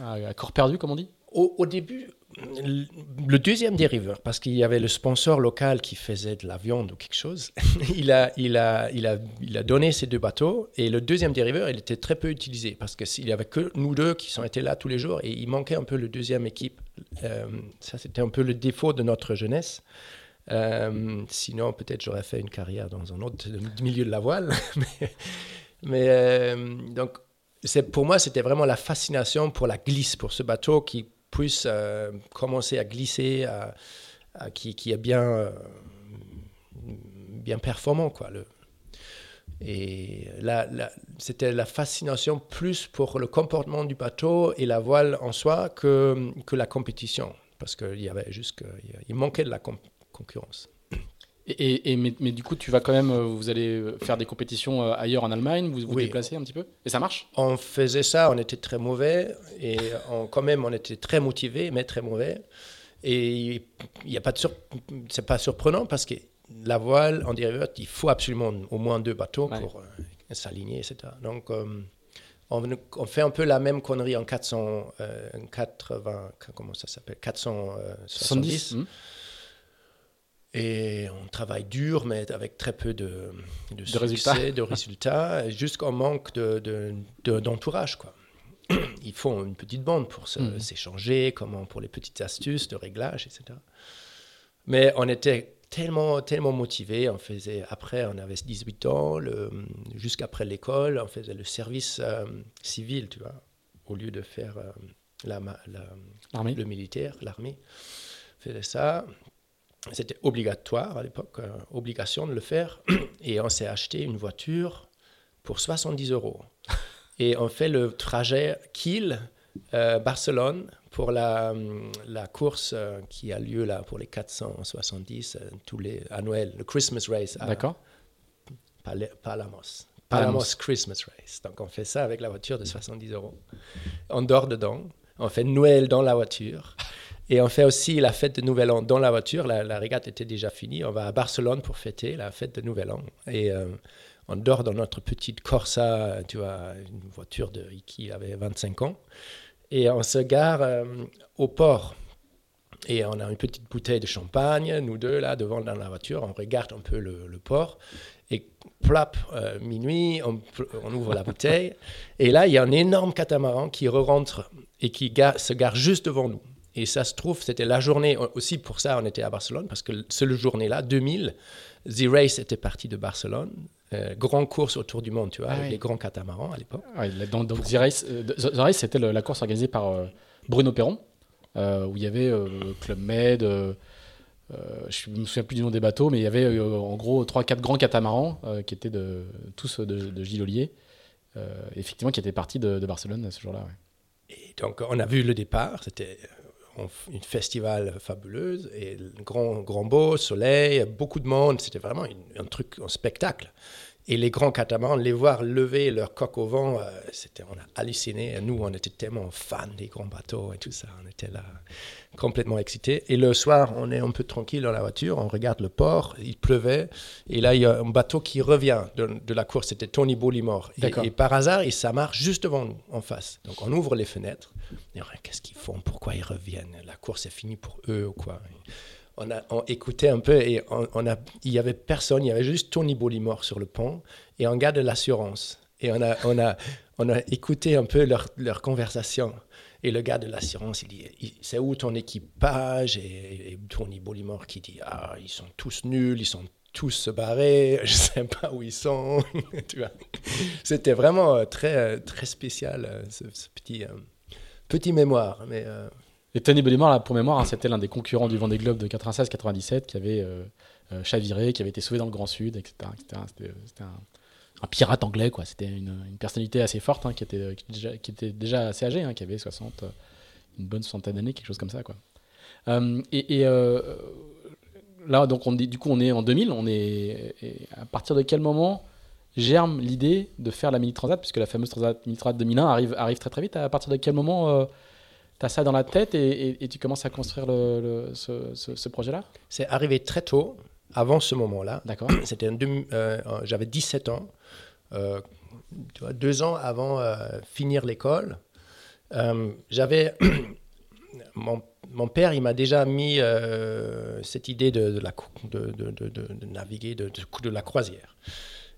à, corps perdu, comme on dit? Au, début, le deuxième dériveur, parce qu'il y avait le sponsor local qui faisait de la viande ou quelque chose, il, a, il, a, il, a, il a donné ces deux bateaux. Et le deuxième dériveur, il était très peu utilisé, parce qu'il n'y avait que nous deux qui sont été là tous les jours. Et il manquait un peu le deuxième équipe. Euh, ça, c'était un peu le défaut de notre jeunesse. Euh, sinon, peut-être j'aurais fait une carrière dans un autre milieu de la voile. mais, euh, donc, pour moi, c'était vraiment la fascination pour la glisse, pour ce bateau qui puisse euh, commencer à glisser, qui, qui, est bien, euh, bien performant. Quoi, le, et là, c'était la fascination plus pour le comportement du bateau et la voile en soi que, que la compétition, parce qu'il y avait juste il manquait de la concurrence. Et, mais, du coup, tu vas quand même, euh, vous allez faire des compétitions euh, ailleurs en Allemagne, vous vous déplacez un petit peu? Et ça marche? On faisait ça, on était très mauvais, et on, quand même, on était très motivés, mais très mauvais. Et il y a pas de c'est pas surprenant parce que la voile en dériveur, il faut absolument au moins deux bateaux pour euh, s'aligner, etc. Donc, on, fait un peu la même connerie en 480, comment ça s'appelle? 470. Et on travaille dur, mais avec très peu de, de, de résultats, de résultats jusqu'au manque d'entourage. De, quoi. Ils font une petite bande pour hmm. s'échanger, comment pour les petites astuces de réglage, etc. Mais on était tellement, tellement motivés. On faisait, après, on avait 18 ans, jusqu'après l'école, on faisait le service euh, civil, tu vois, au lieu de faire euh, la, la, le militaire, l'armée. On faisait ça. C'était obligatoire à l'époque, euh, obligation de le faire. Et on s'est acheté une voiture pour 70 euros. Et on fait le trajet Kiel-Barcelone pour la, la course euh, qui a lieu là pour les 470 euh, tous les annuels, le Christmas Race. D'accord. Palamos. Palamos Christmas Race. Donc on fait ça avec la voiture de 70 euros. On dort dedans. On fait Noël dans la voiture. Et on fait aussi la fête de Nouvel An dans la voiture. La, régate était déjà finie. On va à Barcelone pour fêter la fête de Nouvel An. Et euh, on dort dans notre petite Corsa, tu vois, une voiture de, qui avait 25 ans. Et on se gare euh, au port. Et on a une petite bouteille de champagne, nous deux, là, devant dans la voiture. On regarde un peu le, port. Et plap, euh, minuit, on, ouvre la bouteille. Et là, il y a un énorme catamaran qui re-rentre et qui se gare juste devant nous. Et ça se trouve, c'était la journée, aussi pour ça on était à Barcelone, parce que cette journée-là, 2000, The Race était parti de Barcelone. Euh, grande course autour du monde, tu vois, ah avec les grands catamarans à l'époque. Ah donc, The Race, euh, The Race c'était la course organisée par euh, Bruno Perron, où il y avait Club Med, je ne me souviens plus du nom des bateaux, mais il y avait en gros 3-4 grands catamarans qui étaient de, tous de, de Gilles Ollier, effectivement, qui étaient partis de, Barcelone ce jour-là. Et donc on a vu le départ, c'était une festival fabuleuse et grand, grand beau, soleil, beaucoup de monde. C'était vraiment une- un truc, un spectacle. Et les grands catamarans, les voir lever leur coque au vent, euh, c'était, on a halluciné. Et nous, on était tellement fans des grands bateaux et tout ça. On était là complètement excités. Et le soir, on est un peu tranquille dans la voiture, on regarde le port, il pleuvait. Et là, il y a un bateau qui revient de, de la course. C'était Tony Bollimore. Et, et par hasard, il s'amarre juste devant nous, en face. Donc on ouvre les fenêtres. Qu'est-ce qu'ils font Pourquoi ils reviennent La course est finie pour eux ou quoi on a on écoutait un peu et on, a, il y avait personne, il y avait juste Tony Bollimore sur le pont et un gars de l'assurance. Et on a, on, a, on a écouté un peu leur, leur conversation. Et le gars de l'assurance, il dit C'est où ton équipage? Et, Tony Bollimore qui dit Ah, ils sont tous nuls, ils sont tous barrés, je sais pas où ils sont. C'était vraiment euh, très, euh, très spécial, euh, ce, petit, petit mémoire. Mais euh, Et Tony Bellimore, là, pour mémoire, hein, c'était l'un des concurrents du Vendée Globe de 96-97 qui avait euh, euh, chaviré, qui avait été sauvé dans le Grand Sud, etc. C'était c'était un, pirate anglais, quoi. C'était une, personnalité assez forte, hein, qui, était, déjà, déjà assez âgé, hein, qui avait 60, euh, une bonne soixantaine d'années, quelque chose comme ça, quoi. Euh, et euh, là, donc, du coup, on est en 2000. On est, à partir de quel moment germe l'idée de faire la Mini Transat, puisque la fameuse Transat Mini Transat 2001 arrive, arrive très très vite. À partir de quel moment tu as ça dans la tête et, et- et tu commences à construire le, le- ce, ce- ce projet-là? C'est arrivé très tôt, avant ce moment-là. D'accord. C'était euh, euh, j'avais 17 ans, euh, deux ans avant euh, finir l'école. Euh, j'avais mon, mon père, il m'a déjà mis euh, cette idée de, de la, cou- de, de- de- de- de naviguer de la croisière.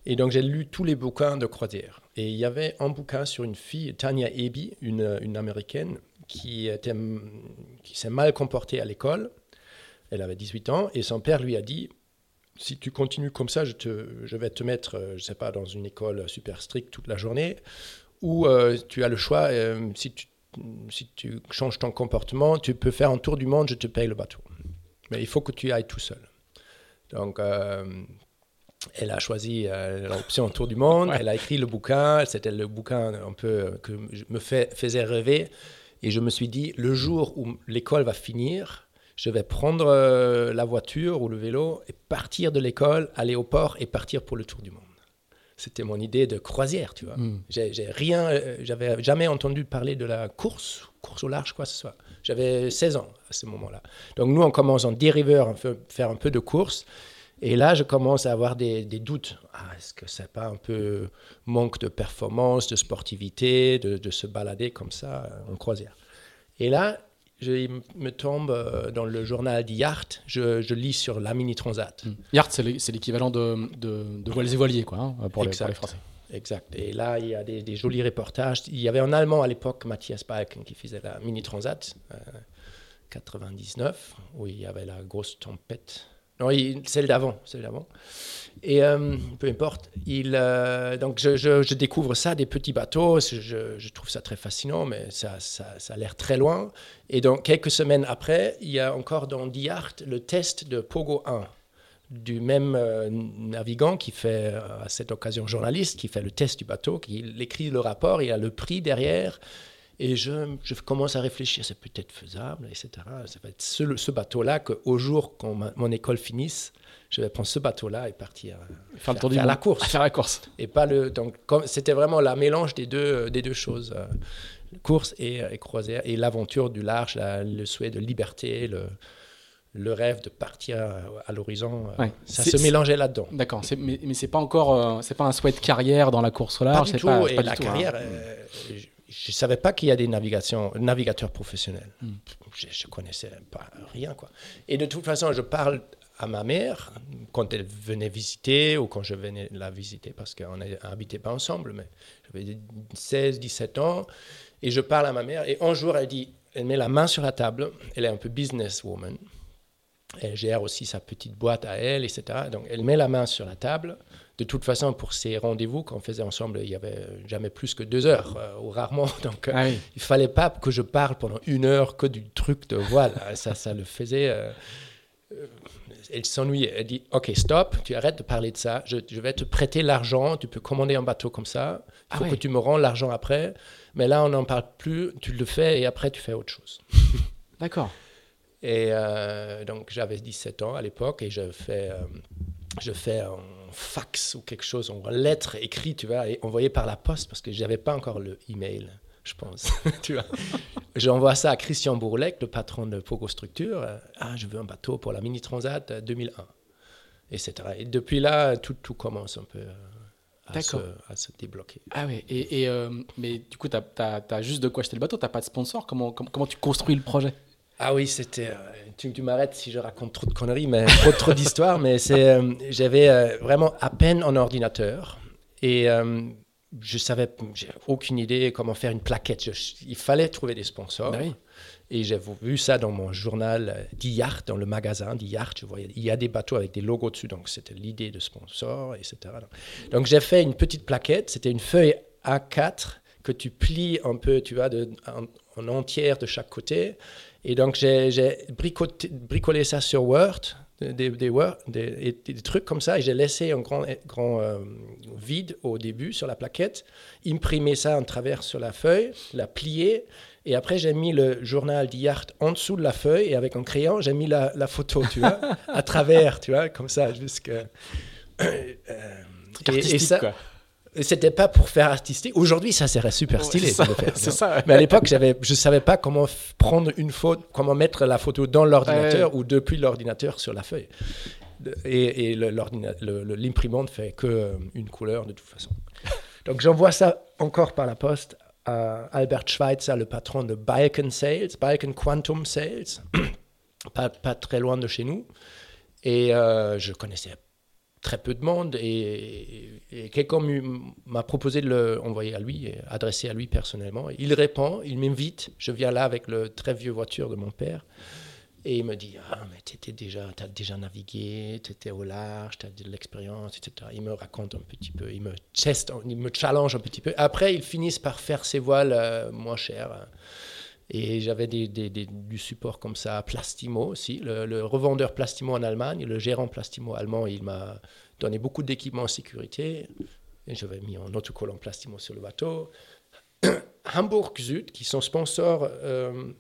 Et donc j'ai lu tous les bouquins de croisière. Et il y avait un bouquin sur une fille, Tanya Eby, une, américaine, qui, s'est mal comportée à l'école. Elle avait 18 ans et son père lui a dit si tu continues comme ça, je, vais te mettre, euh, je sais pas, dans une école super stricte toute la journée, ou euh, tu as le choix, euh, si, tu, changes ton comportement, tu peux faire un tour du monde, je te paye le bateau. Mais il faut que tu ailles tout seul. Donc, elle a choisi euh, l'option tour du monde, Ouais. elle a écrit le bouquin, c'était le bouquin un peu euh, que je- me fait, faisait rêver, et je me suis dit, le jour où l'école va finir, je vais prendre euh, la voiture ou le vélo et partir de l'école, aller au port et partir pour le tour du monde. C'était mon idée de croisière, tu vois. Mm. J'ai j'ai rien, euh, j'avais jamais entendu parler de la course, course au large, quoi que ce soit. J'avais 16 ans à ce moment-là. Donc nous, on commence en dériveur, on fait faire un peu de course. Et là, je commence à avoir des, des doutes. Ah, Est-ce que c'est pas un peu manque de performance, de sportivité, de, de se balader comme ça euh, en croisière? Et là, je me tombe euh, dans le journal d'Yacht, je, je lis sur la Mini Transat. Yacht, c'est l'é- c'est l'équivalent de, de, de voiles et voiliers, quoi, hein, pour, les, pour Exact. les Français. Exact. Et là, il y a des, des jolis reportages. Il y avait un Allemand à l'époque, Matthias Balken, qui faisait la Mini Transat, euh, 99, où il y avait la grosse tempête. Non, celle d'avant, celle d'avant. Et euh, peu importe. Il, euh, donc, je, découvre ça, des petits bateaux. Je, trouve ça très fascinant, mais ça, ça, a l'air très loin. Et donc, quelques semaines après, il y a encore dans Diart le test de Pogo 1 du même euh, navigant qui fait, à cette occasion journaliste, qui fait le test du bateau, qui écrit le rapport, il a le prix derrière. Et je, je commence à réfléchir, c'est peut-être faisable, etc. Ça va être ce, ce bateau-là qu'au jour quand ma- mon école finisse, je vais prendre ce bateau-là et partir euh, Faire du la course. Faire la course. Et pas le. Donc, c'était vraiment la mélange des deux, euh, des deux choses euh, course et, et croisière, et l'aventure du large, la- le souhait de liberté, le, le rêve de partir à l'horizon. Ouais. Ça se mélangeait là-dedans. D'accord, mais, mais c'est pas encore, euh, c'est pas un souhait de carrière dans la course au Pas large. du c'est tout. pas, et pas du la tout, hein. carrière, euh, je ne savais pas qu'il y a des navigations, navigateurs professionnels. Hmm. Je, je connaissais pas rien. Quoi. Et de toute façon, je parle à ma mère quand elle venait visiter ou quand je venais la visiter parce qu'on n'habitait pas ensemble, mais j'avais 16, 17 ans. Et je parle à ma mère et un jour, elle dit, elle met la main sur la table, elle est un peu businesswoman. Elle gère aussi sa petite boîte à elle, etc. Donc, elle met la main sur la table. De toute façon, pour ces rendez-vous qu'on faisait ensemble, il y avait jamais plus que deux heures, euh, ou rarement. Donc, euh, Ah oui. il fallait pas que je parle pendant une heure que du truc de voile. ça, ça le faisait. euh, euh, elle s'ennuyait. Elle dit Ok, stop, tu arrêtes de parler de ça. Je, je vais te prêter l'argent. Tu peux commander un bateau comme ça. Il Ah faut ouais. que tu me rends l'argent après. Mais là, on n'en parle plus. Tu le fais et après, tu fais autre chose. D'accord. Et euh, donc j'avais 17 ans à l'époque et je fais, euh, je fais en fax ou quelque chose, en lettre écrite, tu vois, et envoyé par la poste parce que j'avais pas encore le email, je pense. tu vois. J'envoie ça à Christian Bourlec, le patron de Pogo Structure. Ah, je veux un bateau pour la Mini Transat 2001, etc. Et depuis là, tout, tout commence un peu. euh, à se, à se débloquer. Ah ouais, et, et, euh, mais du coup, tu as, juste de quoi acheter le bateau, tu pas de sponsor. Comment, comment, comment tu construis le projet? Ah oui, c'était. euh, tu tu m'arrêtes si je raconte trop de conneries, mais trop, trop d'histoires. Mais c'est, euh, j'avais euh, vraiment à peine un ordinateur et je savais, j'ai aucune idée comment faire une plaquette. Je- il fallait trouver des sponsors. Oui. Et j'ai vu ça dans mon journal d'Iyart, dans le magasin d'Iyart. Je voyais, il y a des bateaux avec des logos dessus, donc c'était l'idée de sponsor, etc. Donc j'ai fait une petite plaquette. C'était une feuille A4 que tu plies un peu, tu vois, de, en, en entière de chaque côté. Et donc j'ai bricolé ça sur Word, des, des, Word- des- trucs comme ça. Et j'ai laissé un grand, grand euh, vide au début sur la plaquette, imprimé ça en travers sur la feuille, la plié. Et après, j'ai mis le journal d'Yart en dessous de la feuille et avec un crayon, j'ai mis la, la photo, tu vois, à travers, tu vois, comme ça, jusque. Euh, et- et ça- quoi. C'était pas pour faire artistique. Aujourd'hui, ça serait super Ouais, stylé c'est ça, ça, ouais. Mais à l'époque, j'avais, je savais pas comment prendre une photo, comment mettre la photo dans l'ordinateur Ouais. ou depuis l'ordinateur sur la feuille. Et, et l'imprimante fait que euh, une couleur de toute façon. Donc j'envoie ça encore par la poste à Albert Schweitzer, le patron de Balkan Sales, Balkan Quantum Sales, pas, pas très loin de chez nous. Et euh, je connaissais très peu de monde et, quelqu'un m'a proposé de l'envoyer à lui, adresser à lui personnellement. Il répond, il m'invite, je viens là avec le très vieux voiture de mon père et il me dit ah mais t'étais déjà t'as déjà navigué, t'étais au large, t'as de l'expérience, etc. Il me raconte un petit peu, il me teste, il me challenge un petit peu. Après ils finissent par faire ses voiles euh, moins chères. Et j'avais des, des- des- du support comme ça à Plastimo aussi, le, le revendeur Plastimo en Allemagne, le gérant Plastimo allemand, il m'a donné beaucoup d'équipements en sécurité. Et j'avais mis un autocollant Plastimo sur le bateau. Hamburg Süd, qui sont sponsors. euh,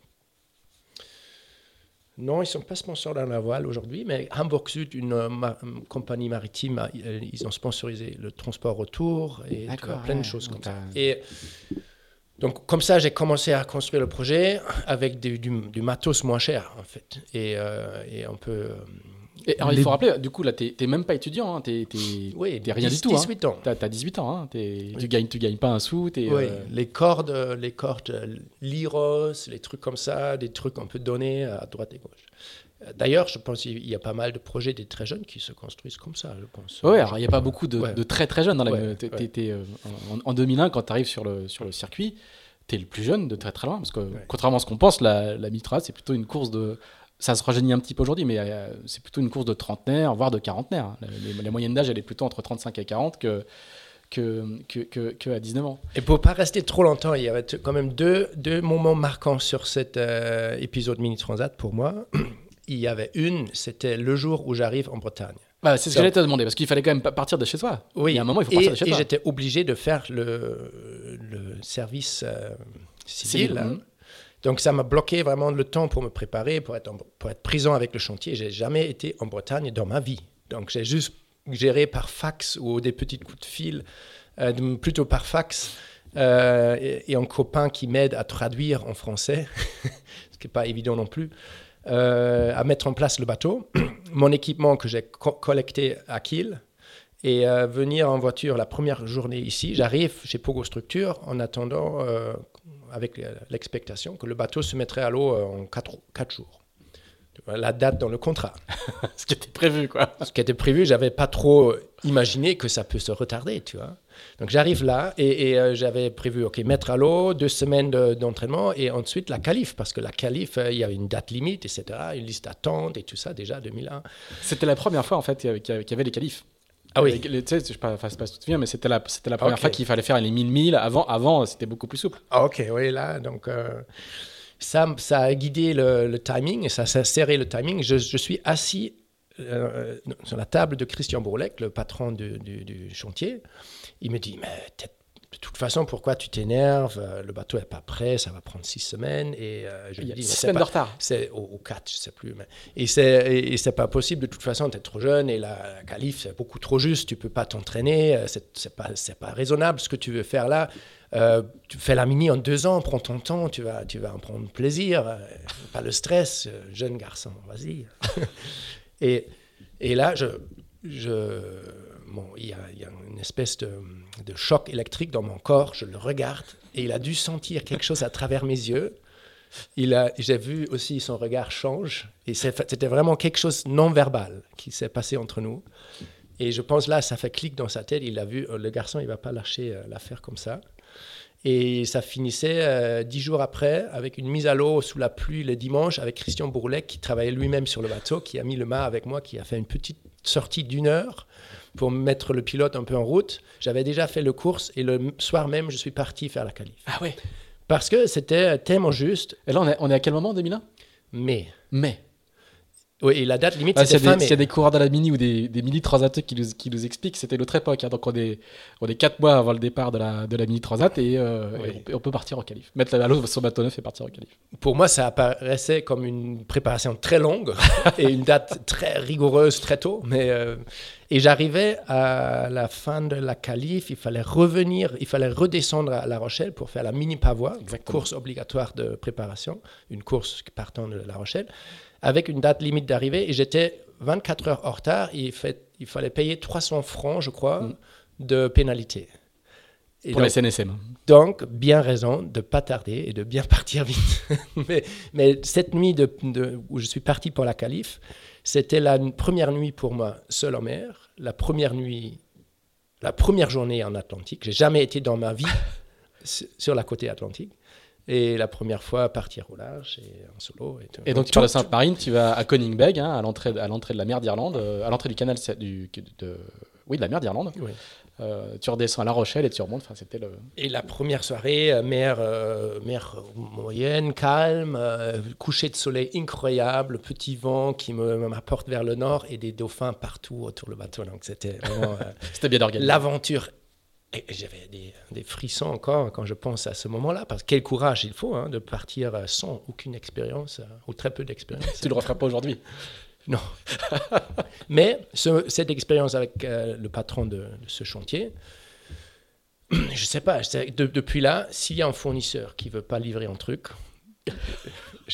non, ils ne sont pas sponsors dans la voile aujourd'hui, mais Hamburg Süd, une, euh, ma- une compagnie maritime, euh, ils ont sponsorisé le transport autour et plein de ouais. choses comme ça. Et donc, comme ça, j'ai commencé à construire le projet avec du, du- du matos moins cher, en fait. Et, euh, et un peu. euh, Et alors, il faut rappeler, du coup, là, t'es même pas étudiant, hein, t'es Oui, rien 10, du tout. hein. 18 ans. T'as t'as 18 ans, hein, tu, gagnes, tu gagnes pas un sou. Oui, euh, les cordes, euh, les cordes Lyros, les trucs comme ça, des trucs un peu donnés à droite et gauche. D'ailleurs, je pense qu'il y a pas mal de projets des très jeunes qui se construisent comme ça, je pense. Ouais, alors il n'y a pas beaucoup de, Ouais. de très très jeunes dans la Ouais, t'es- ouais. t'es- t'es, euh, en, en 2001, quand tu arrives sur le, sur le circuit, tu es le plus jeune de très très loin. Parce que contrairement à ce qu'on pense, la, la Mitra, c'est plutôt une course de. Ça se rajeunit un petit peu aujourd'hui, mais euh, c'est plutôt une course de trentenaire, voire de quarantenaire. hein. La, la moyenne d'âge, elle est plutôt entre 35 et 40 que, que, que, que, à 19 ans. Et pour pas rester trop longtemps, il y avait quand même deux, deux moments marquants sur cet euh, épisode Mini Transat pour moi. Il y avait une, c'était le jour où j'arrive en Bretagne. Bah, c'est ce que j'allais te demander, parce qu'il fallait quand même partir de chez toi. Oui, Il y a un moment, il faut et, partir de chez et toi. j'étais obligé de faire le, le service euh, civil. Hein. mhm. Donc ça m'a bloqué vraiment le temps pour me préparer, pour être, en- pour être présent avec le chantier. J'ai jamais été en Bretagne dans ma vie. Donc j'ai juste géré par fax ou des petits coups de fil, euh, plutôt par fax, euh, et, et un copain qui m'aide à traduire en français, ce qui n'est pas évident non plus, euh, à mettre en place le bateau, mon équipement que j'ai co- collecté à Kiel, et euh, venir en voiture la première journée ici. J'arrive chez Pogo Structure en attendant, euh, avec l'expectation que le bateau se mettrait à l'eau en 4 jours. Tu vois, La date dans le contrat. Ce qui était prévu, quoi. Ce qui était prévu, j'avais pas trop imaginé que ça peut se retarder, tu vois. Donc j'arrive là et, et, euh, j'avais prévu, ok, mettre à l'eau, deux semaines de- d'entraînement et ensuite la qualif, parce que la qualif, euh, il y avait une date limite, etc., une liste d'attente et tout ça déjà 2001. C'était la première fois, en fait, qu'il y avait- qu'il y avait les qualifs. Ah oui. Les- Tu sais, je sais pas, si tu te souviens, mais c'était la, c'était la première fois qu'il fallait faire les 1000 milles. Avant, avant c'était beaucoup plus souple. Ah, ok, oui, là, donc euh, ça, ça a guidé le, le timing, et ça, ça a serré le timing. Je, je suis assis euh, sur la table de Christian Bourlec, le patron du, du- du chantier. Il me dit, mais de toute façon, pourquoi tu t'énerves? Euh, Le bateau n'est pas prêt, ça va prendre six semaines. Et je Il y a dis, six semaines de retard. C'est au, quatre, je ne sais plus. Mais, et c'est c'est pas possible de toute façon, tu es trop jeune et la, la qualif, c'est beaucoup trop juste, tu peux pas t'entraîner, c'est, c'est pas, c'est pas raisonnable ce que tu veux faire là. Euh, tu fais la mini en deux ans, prends ton temps, tu vas, tu vas en prendre plaisir, euh, pas le stress, euh, jeune garçon, vas-y. et, et là, je, je, il y, a, une espèce de, choc électrique dans mon corps, je le regarde, et il a dû sentir quelque chose à travers mes yeux. J'ai vu aussi son regard change, et c'était vraiment quelque chose non verbal qui s'est passé entre nous. Et je pense là, ça fait clic dans sa tête. Il a vu, le garçon, il va pas lâcher l'affaire comme ça. Et ça finissait euh, dix jours après avec une mise à l'eau sous la pluie le dimanche avec Christian Bourlet qui travaillait lui-même sur le bateau, qui a mis le mât avec moi, qui a fait une petite sortie d'une heure pour mettre le pilote un peu en route. J'avais déjà fait le course et le soir même, je suis parti faire la qualif. Ah ouais Parce que c'était tellement juste. Et là, on est, on est à quel moment, 2001 Mai. Mai. Oui, et la date limite, ah, c'était fin S'il y a des coureurs de la mini ou des, des mini transat qui nous, qui nous expliquent, c'était l'autre époque. Hein. donc on est, on est 4 mois avant le départ de la, de la mini transat et, euh, on, peut partir en qualif. Mettre la vélo sur bateau neuf et partir en qualif. Pour moi, ça apparaissait comme une préparation très longue et une date très rigoureuse très tôt. Mais, euh, et j'arrivais à la fin de la qualif, il fallait revenir, il fallait redescendre à La Rochelle pour faire la mini pavois, course obligatoire de préparation, une course partant de La Rochelle avec une date limite d'arrivée et j'étais 24 heures en retard. Et il, fait, il fallait payer 300 francs, je crois, mm. de pénalité. Pour la SNSM. Donc, bien raison de ne pas tarder et de bien partir vite. mais, mais, cette nuit de, où je suis parti pour la calife, c'était la première nuit pour moi seul en mer, la première nuit, la première journée en Atlantique. J'ai jamais été dans ma vie sur la côté atlantique. Et la première fois, partir au large et en solo. Et, et donc, tu pars de Sainte-Marine, tu vas à Koningbeg, hein, à l'entrée de la mer d'Irlande, euh, à l'entrée du canal du, de, oui, de la mer d'Irlande. Euh, tu redescends à La Rochelle et tu remontes. Enfin, c'était le. Et la première soirée, euh, mer, mer moyenne, calme, coucher de soleil incroyable, petit vent qui m'apporte vers le nord et des dauphins partout autour du bateau. Donc c'était c'était bien organisé. L'aventure et j'avais des, frissons encore quand je pense à ce moment-là, parce que quel courage il faut hein, de partir sans aucune expérience, euh, ou très peu d'expérience. tu ne le referas pas aujourd'hui Non. Mais cette expérience avec euh, le patron de, ce chantier, je ne sais pas, depuis là, s'il y a un fournisseur qui ne veut pas livrer un truc,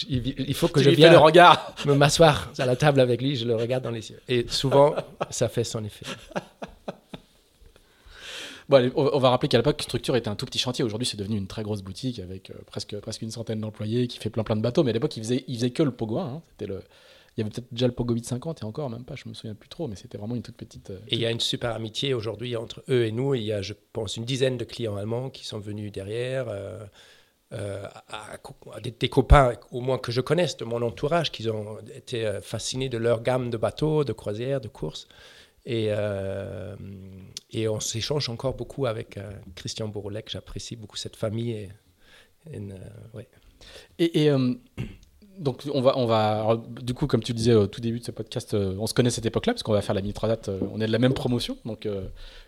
il, faut que je vienne le regard. me m'asseoir à la table avec lui, je le regarde dans les yeux. Et souvent, ça fait son effet. Bon, on va rappeler qu'à l'époque, Structure était un tout petit chantier. Aujourd'hui, c'est devenu une très grosse boutique avec euh, presque, presque une centaine d'employés qui fait plein plein de bateaux. Mais à l'époque, ils faisaient, faisait que le Pogo 1. Hein. C'était le... Il y avait peut-être déjà le Pogo 850 et encore, même pas, je me souviens plus trop, mais c'était vraiment une toute petite. Euh, et il y a une super amitié aujourd'hui entre eux et nous. Il y a, je pense, une dizaine de clients allemands qui sont venus derrière. Euh, à, des, copains, au moins que je connaisse de mon entourage, qui ont été fascinés de leur gamme de bateaux, de croisières, de courses. Et, euh, et on s'échange encore beaucoup avec euh, Christian Bourlec. J'apprécie beaucoup cette famille. Et, et, euh, et, donc, on va, on va du coup, comme tu disais au tout début de ce podcast, on se connaît cette époque-là, parce qu'on va faire la mini date on est de la même promotion. Donc,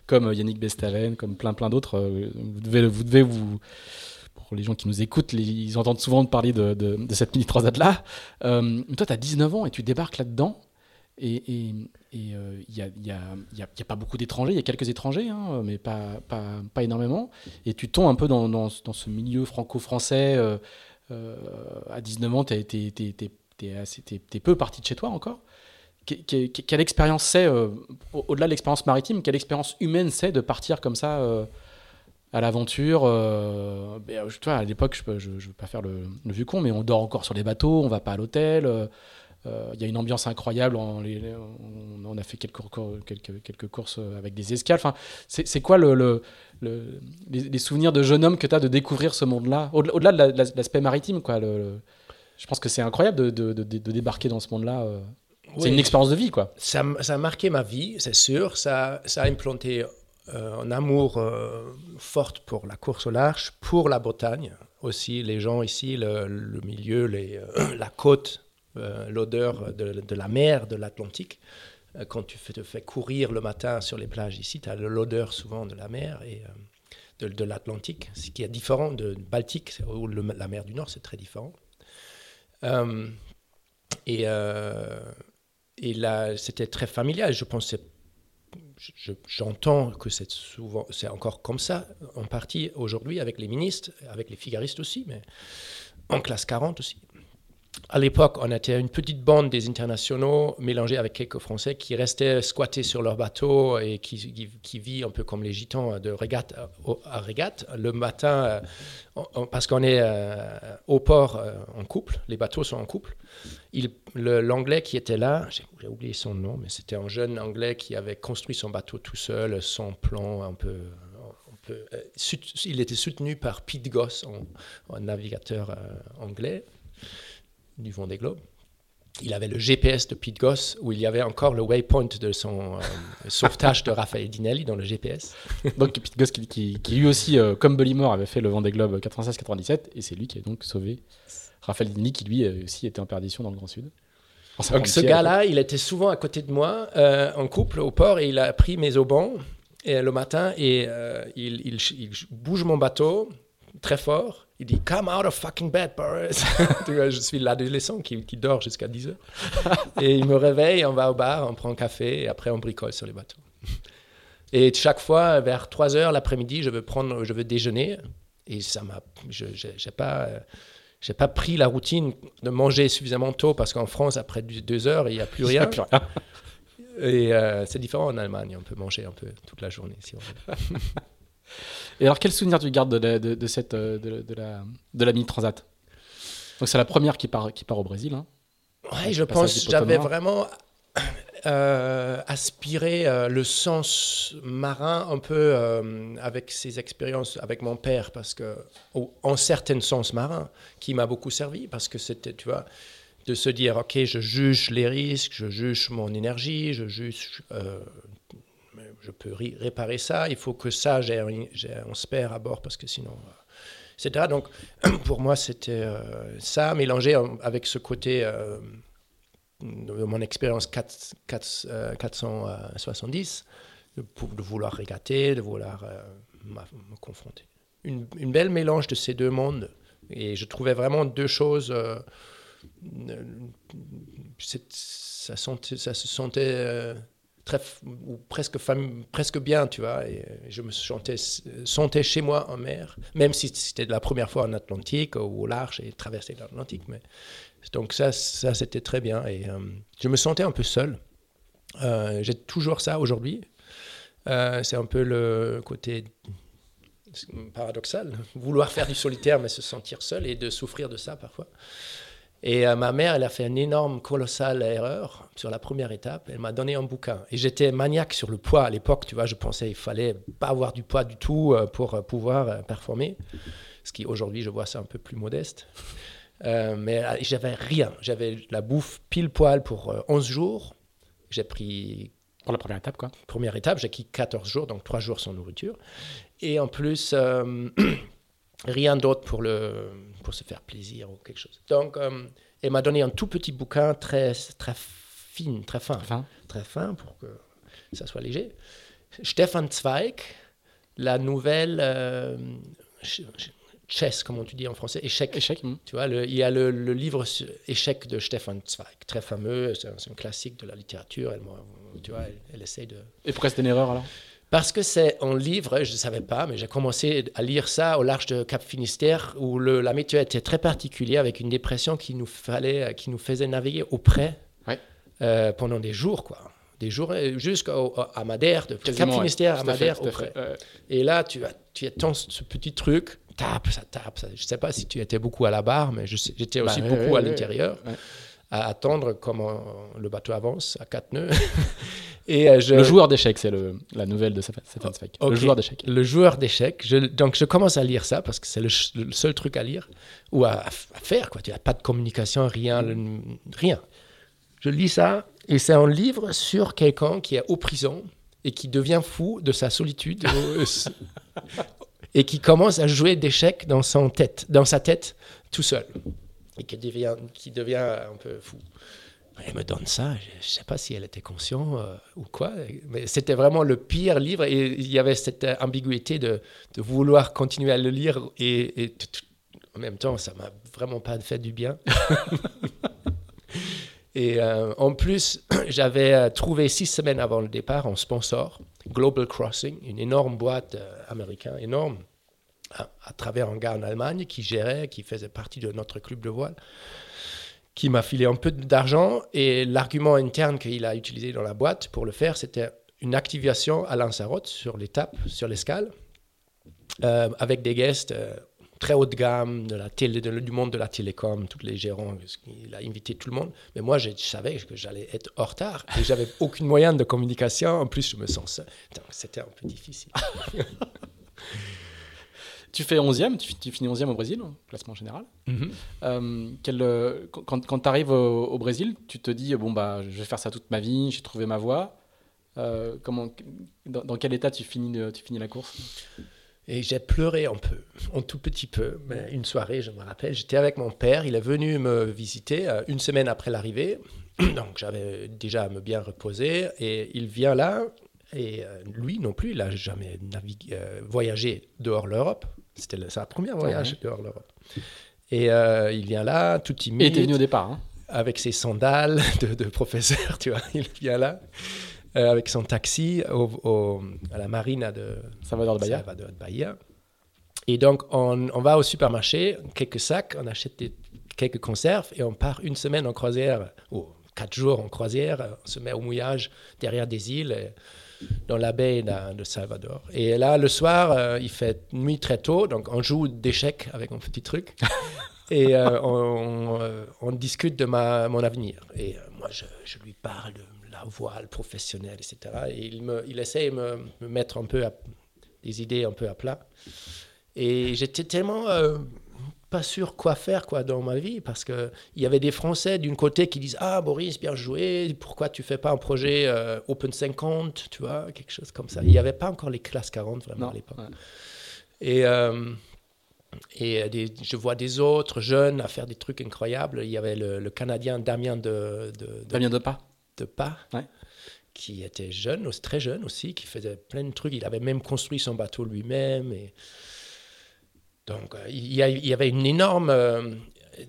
comme Yannick Bestaven, comme plein, plein d'autres, vous devez, vous devez vous pour les gens qui nous écoutent, ils entendent souvent parler de, cette mini transat là. toi, tu as 19 ans et tu débarques là-dedans. Et il n'y euh, a, y a, pas beaucoup d'étrangers, il y a quelques étrangers, hein, mais pas, pas, pas, énormément. Et tu tombes un peu dans, dans ce milieu franco-français. Euh, euh, à 19 ans, tu es, peu parti de chez toi encore. quelle expérience c'est, au-delà de l'expérience maritime, quelle expérience humaine c'est de partir comme ça à l'aventure. Ben, à l'époque, je ne veux pas faire le, le, vieux con, mais on dort encore sur les bateaux, on va pas à l'hôtel. Euh, il y a une ambiance incroyable. On, on, a fait quelques, quelques, quelques, courses avec des escales. Enfin, c'est quoi le, le, les, souvenirs de jeune homme que tu as de découvrir ce monde-là? Au-delà de l'aspect maritime, quoi. je pense que c'est incroyable de, de, de, débarquer dans ce monde-là. Euh. C'est une expérience de vie, quoi. Ça, ça, a marqué ma vie, c'est sûr. Ça, ça a implanté euh, un amour fort pour la course au large, pour la Bretagne aussi. Les gens ici, le, le milieu, les, la côte euh, l'odeur de, la mer, de l'Atlantique. Euh, quand tu te fais courir le matin sur les plages ici, tu as l'odeur souvent de la mer. Et, euh, de, l'Atlantique, ce qui est différent de Baltique, ou le- la mer du Nord, c'est très différent. Euh, et euh, et là, c'était très familial. Je pensais, je- je- j'entends que c'est souvent, c'est encore comme ça, en partie aujourd'hui avec les ministres, avec les figaristes aussi, mais en classe 40 aussi. À l'époque, on était une petite bande des internationaux mélangés avec quelques Français qui restaient squattés sur leur bateau et qui, qui, qui vivent un peu comme les gitans de régate à, régate. Le matin, euh, parce qu'on est euh, au port euh, en couple, les bateaux sont en couple. L'anglais qui était là, j'ai oublié son nom, mais c'était un jeune anglais qui avait construit son bateau tout seul, sans plan, un peu. il était soutenu par Pete Goss, un, navigateur anglais du Vendée Globe. Il avait le GPS de Pete Goss où il y avait encore le waypoint de son euh, sauvetage de Raphaël Dinelli dans le GPS. Donc Pete Goss qui, qui- qui lui aussi, euh, comme Bollimore, avait fait le Vendée Globe 96-97 et c'est lui qui a donc sauvé Raphaël Dini qui lui euh, aussi était en perdition dans le Grand Sud. Donc ce 56, gars-là, il était souvent à côté de moi euh, en couple au port et il a pris mes aubans et, le matin et il, il- il bouge mon bateau très fort. Il dit Come out of fucking bed, Boris. Je suis l'adolescent qui, qui dort jusqu'à 10 heures. Et il me réveille, on va au bar, on prend un café et après on bricole sur les bateaux. Et chaque fois, vers 3 heures l'après-midi, je veux prendre, je veux déjeuner. Et ça m'a, je n'ai pas, j'ai pas pris la routine de manger suffisamment tôt parce qu'en France, après 2 heures, il n'y a plus rien. Et euh, c'est différent en Allemagne, on peut manger un peu toute la journée si on veut. Et alors quel souvenir tu gardes de, la- de, de cette, euh, de, de la, de la mini transat? Donc c'est la première qui part, qui part au Brésil. hein. Ouais, je pense que j'avais vraiment euh, aspiré euh, le sens marin un peu euh, avec ces expériences avec mon père, parce que, en certain sens marin, qui m'a beaucoup servi, parce que c'était, tu vois, de se dire, ok, je juge les risques, je juge mon énergie, je juge, je peux ré- réparer ça, il faut que ça, j'ai un spare à bord, parce que sinon... euh, etc. Donc, pour moi, c'était euh, ça, mélangé en- avec ce côté euh, de mon expérience 4, 4, euh, 470, de, vouloir régater, de vouloir euh, me confronter. Une, belle mélange de ces deux mondes. Et je trouvais vraiment deux choses. euh, euh, ça, se sentait euh, très, ou presque, presque bien, tu vois. Et je me sentais, sentais chez moi en mer, même si c'était la première fois en Atlantique ou au large et traverser l'Atlantique. Mais donc ça, ça c'était très bien. Et euh, je me sentais un peu seul. Euh, J'ai toujours ça aujourd'hui. Euh, c'est un peu le côté paradoxal, vouloir faire du solitaire mais se sentir seul et de souffrir de ça parfois. Et euh, ma mère, elle a fait une énorme, colossale erreur sur la première étape. Elle m'a donné un bouquin. Et j'étais maniaque sur le poids à l'époque. Tu vois, je pensais qu'il fallait pas avoir du poids du tout euh, pour euh, pouvoir performer. Ce qui, aujourd'hui, je vois ça un peu plus modeste. Euh, mais j'avais rien. J'avais la bouffe pile poil pour euh, 11 jours. J'ai pris Pour la première étape, quoi. première étape, j'ai quitté 14 jours, donc 3 jours sans nourriture. Et en plus, euh, rien d'autre pour, le, pour se faire plaisir ou quelque chose. Donc, euh, elle m'a donné un tout petit bouquin très, très fin, très fin, très fin pour que ça soit léger. Stefan Zweig, la nouvelle euh, ch- ch- chess, comment tu dis en français, échec. échec. hmm. Tu vois, le- il y a le, le livre Échec de Stefan Zweig, très fameux, c'est un, c'est un classique de la littérature. Elle, tu vois, elle, elle essaie de, Et pourquoi c'était une erreur alors? Parce que c'est un livre, je ne savais pas, mais j'ai commencé à lire ça au large de Cap Finistère, où le- la météo était très particulière, avec une dépression qui nous, fallait, qui nous faisait naviguer auprès Ouais. euh, pendant des jours, quoi. Des jours euh, jusqu'à Madère, de Cap ouais. Finistère à Madère auprès. Euh, Et là, tu, as, tu attends ce petit truc, tape, ça tape. Ça. Je ne sais pas si tu étais beaucoup à la barre, mais j'étais Bah aussi ouais, beaucoup ouais, à ouais. l'intérieur, Ouais. à attendre comment le bateau avance à quatre nœuds. Et euh, je, Le joueur d'échecs, c'est la nouvelle de Stefan Zweig. Ok. Le joueur d'échecs. le joueur d'échecs. Donc, je commence à lire ça parce que c'est le, seul truc à lire ou à, à faire. Quoi. Tu n'as pas de communication, rien. le- rien. Je lis ça et c'est un livre sur quelqu'un qui est au prison et qui devient fou de sa solitude et qui commence à jouer d'échecs dans, son tête, dans sa tête tout seul et qui devient, qui devient un peu fou. Elle me donne ça, je ne sais pas si elle était consciente euh, ou quoi, mais c'était vraiment le pire livre et il y avait cette ambiguïté de, de vouloir continuer à le lire et, et en même temps, ça m'a vraiment pas fait du bien. et euh, en plus, j'avais euh, trouvé six semaines avant le départ un sponsor, Global Crossing, une énorme boîte américaine, énorme, à, à, travers un gars en Allemagne qui gérait, qui faisait partie de notre club de voile qui m'a filé un peu d'argent. Et l'argument interne qu'il a utilisé dans la boîte pour le faire, c'était une activation à Lanzarote sur l'étape, sur l'escale, euh, avec des guests euh, très haut de gamme de la télé, du monde de la télécom, tous les gérants. Il a invité tout le monde. Mais moi, je, savais que j'allais être en retard et j'avais aucun moyen de communication. En plus, je me sens seul. C'était un peu difficile. Tu fais 11e, tu, finis 11e au Brésil, classement général. Mhm. Euh, euh, quand, quand tu arrives au, Brésil, tu te dis bon, bah, je vais faire ça toute ma vie, j'ai trouvé ma voie. Euh, comment, dans, quel état tu finis, tu finis la course? Et j'ai pleuré un peu, un tout petit peu. Mais une soirée, je me rappelle, j'étais avec mon père, il est venu me visiter une semaine après l'arrivée. Donc j'avais déjà à me bien reposer. Et il vient là, et lui non plus, il n'a jamais navigué, voyagé dehors l'Europe. C'était sa première voyage dehors l'Europe. Et euh, il vient là, tout timide. Il était venu au départ. Hein. Avec ses sandales de, professeur, tu vois. Il vient là, euh, avec son taxi au, à la marina de Salvador de Bahia. Salvador de Bahia. Et donc, on, on, va au supermarché, quelques sacs, on achète quelques conserves et on part une semaine en croisière, ou quatre jours en croisière. On se met au mouillage derrière des îles. Et, dans la baie de Salvador. Et là, le soir, euh, il fait nuit très tôt, donc on joue d'échecs avec un petit truc. et euh, euh, on, discute de ma, mon avenir. Et moi, je, lui parle de la voile professionnelle, etc. Et il, me, il essaie de me, me mettre un peu des idées un peu à plat. Et j'étais tellement pas sûr quoi faire quoi dans ma vie parce que il y avait des Français d'une côté qui disent ah Boris bien joué pourquoi tu fais pas un projet euh, Open 50 tu vois quelque chose comme ça. Il n'y avait pas encore les classes 40 vraiment à l'époque. et euh, et je vois des autres jeunes à faire des trucs incroyables. Il y avait le, Canadien Damien de, de, Damien de Pas de Pas qui était jeune très jeune aussi qui faisait plein de trucs. Il avait même construit son bateau lui-même et donc, euh, il y, avait une énorme. Euh,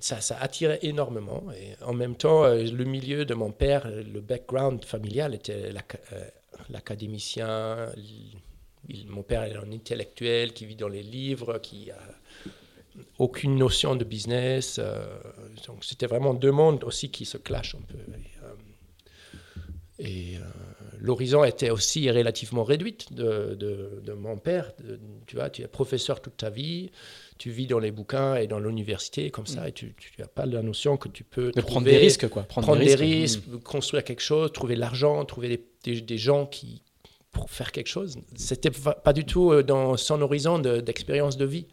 ça, attirait énormément. Et en même temps, euh, le milieu de mon père, le background familial était l'académicien. mon père est un intellectuel qui vit dans les livres, qui a aucune notion de business. donc, c'était vraiment deux mondes aussi qui se clashent un peu. Et, l'horizon était aussi relativement réduite de, de, mon père. tu vois, tu es professeur toute ta vie, tu vis dans les bouquins et dans l'université comme ça, mm. et tu n'as pas la notion que tu peux prendre des risques, quoi. Prendre, des, risques, mm. construire quelque chose, trouver l'argent, trouver des, des, gens qui pour faire quelque chose. C'était pas du tout euh, dans son horizon d'expérience de, vie.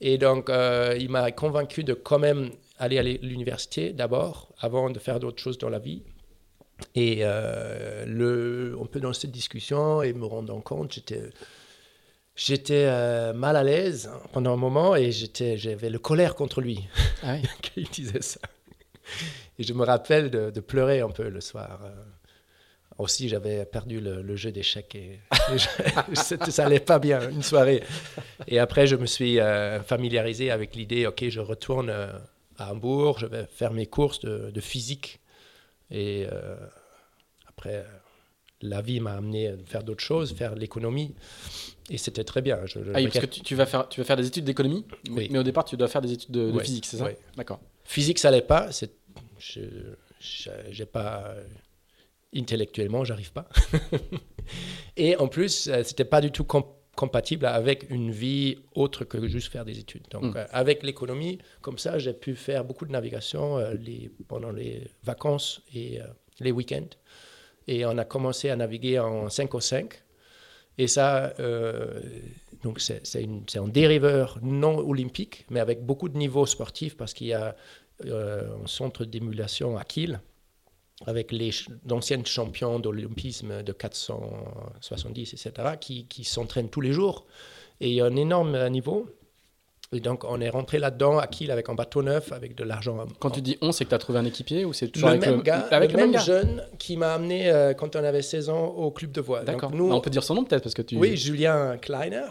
Et donc, euh, il m'a convaincu de quand même aller à l'université d'abord, avant de faire d'autres choses dans la vie. Et euh, le, on peut dans cette discussion et me rendre compte, j'étais, j'étais euh, mal à l'aise pendant un moment et j'étais, j'avais le colère contre lui ah qu'il disait ça. Et je me rappelle de, pleurer un peu le soir. Euh. Aussi, j'avais perdu le, jeu d'échecs et, ça allait pas bien, une soirée. Et après, je me suis familiarisé avec l'idée, ok, je retourne à Hambourg, je vais faire mes courses de, de physique et euh, après, la vie m'a amené à faire d'autres choses, faire l'économie. Et c'était très bien. Je, ah parce que tu, vas faire, tu vas faire des études d'économie, mais, au départ, tu dois faire des études de, physique, c'est ça D'accord. Physique, ça n'allait pas. Je n'ai pas. Intellectuellement, j'arrive pas. et en plus, euh, c'était pas du tout compatible avec une vie autre que juste faire des études. Donc, hmm. euh, avec l'économie, comme ça, j'ai pu faire beaucoup de navigation euh, les, pendant les vacances et euh, les week-ends. Et on a commencé à naviguer en 5 au 5. Et ça, donc c'est un dériveur non olympique, mais avec beaucoup de niveaux sportifs parce qu'il y a un centre d'émulation à Kiel avec les anciens champions d'olympisme de 470, etc., qui, qui s'entraînent tous les jours. Et il y a un énorme niveau. Et donc, on est rentré là-dedans à Kiel avec un bateau neuf, avec de l'argent. Quand tu dis on, c'est que tu as trouvé un équipier ou c'est toujours le avec même le, gars, avec le le même, même gars jeune qui m'a amené euh, quand on avait 16 ans au club de voile. D'accord. nous, Ah, on peut dire son nom peut-être parce que tu. Oui, Julien Kleiner.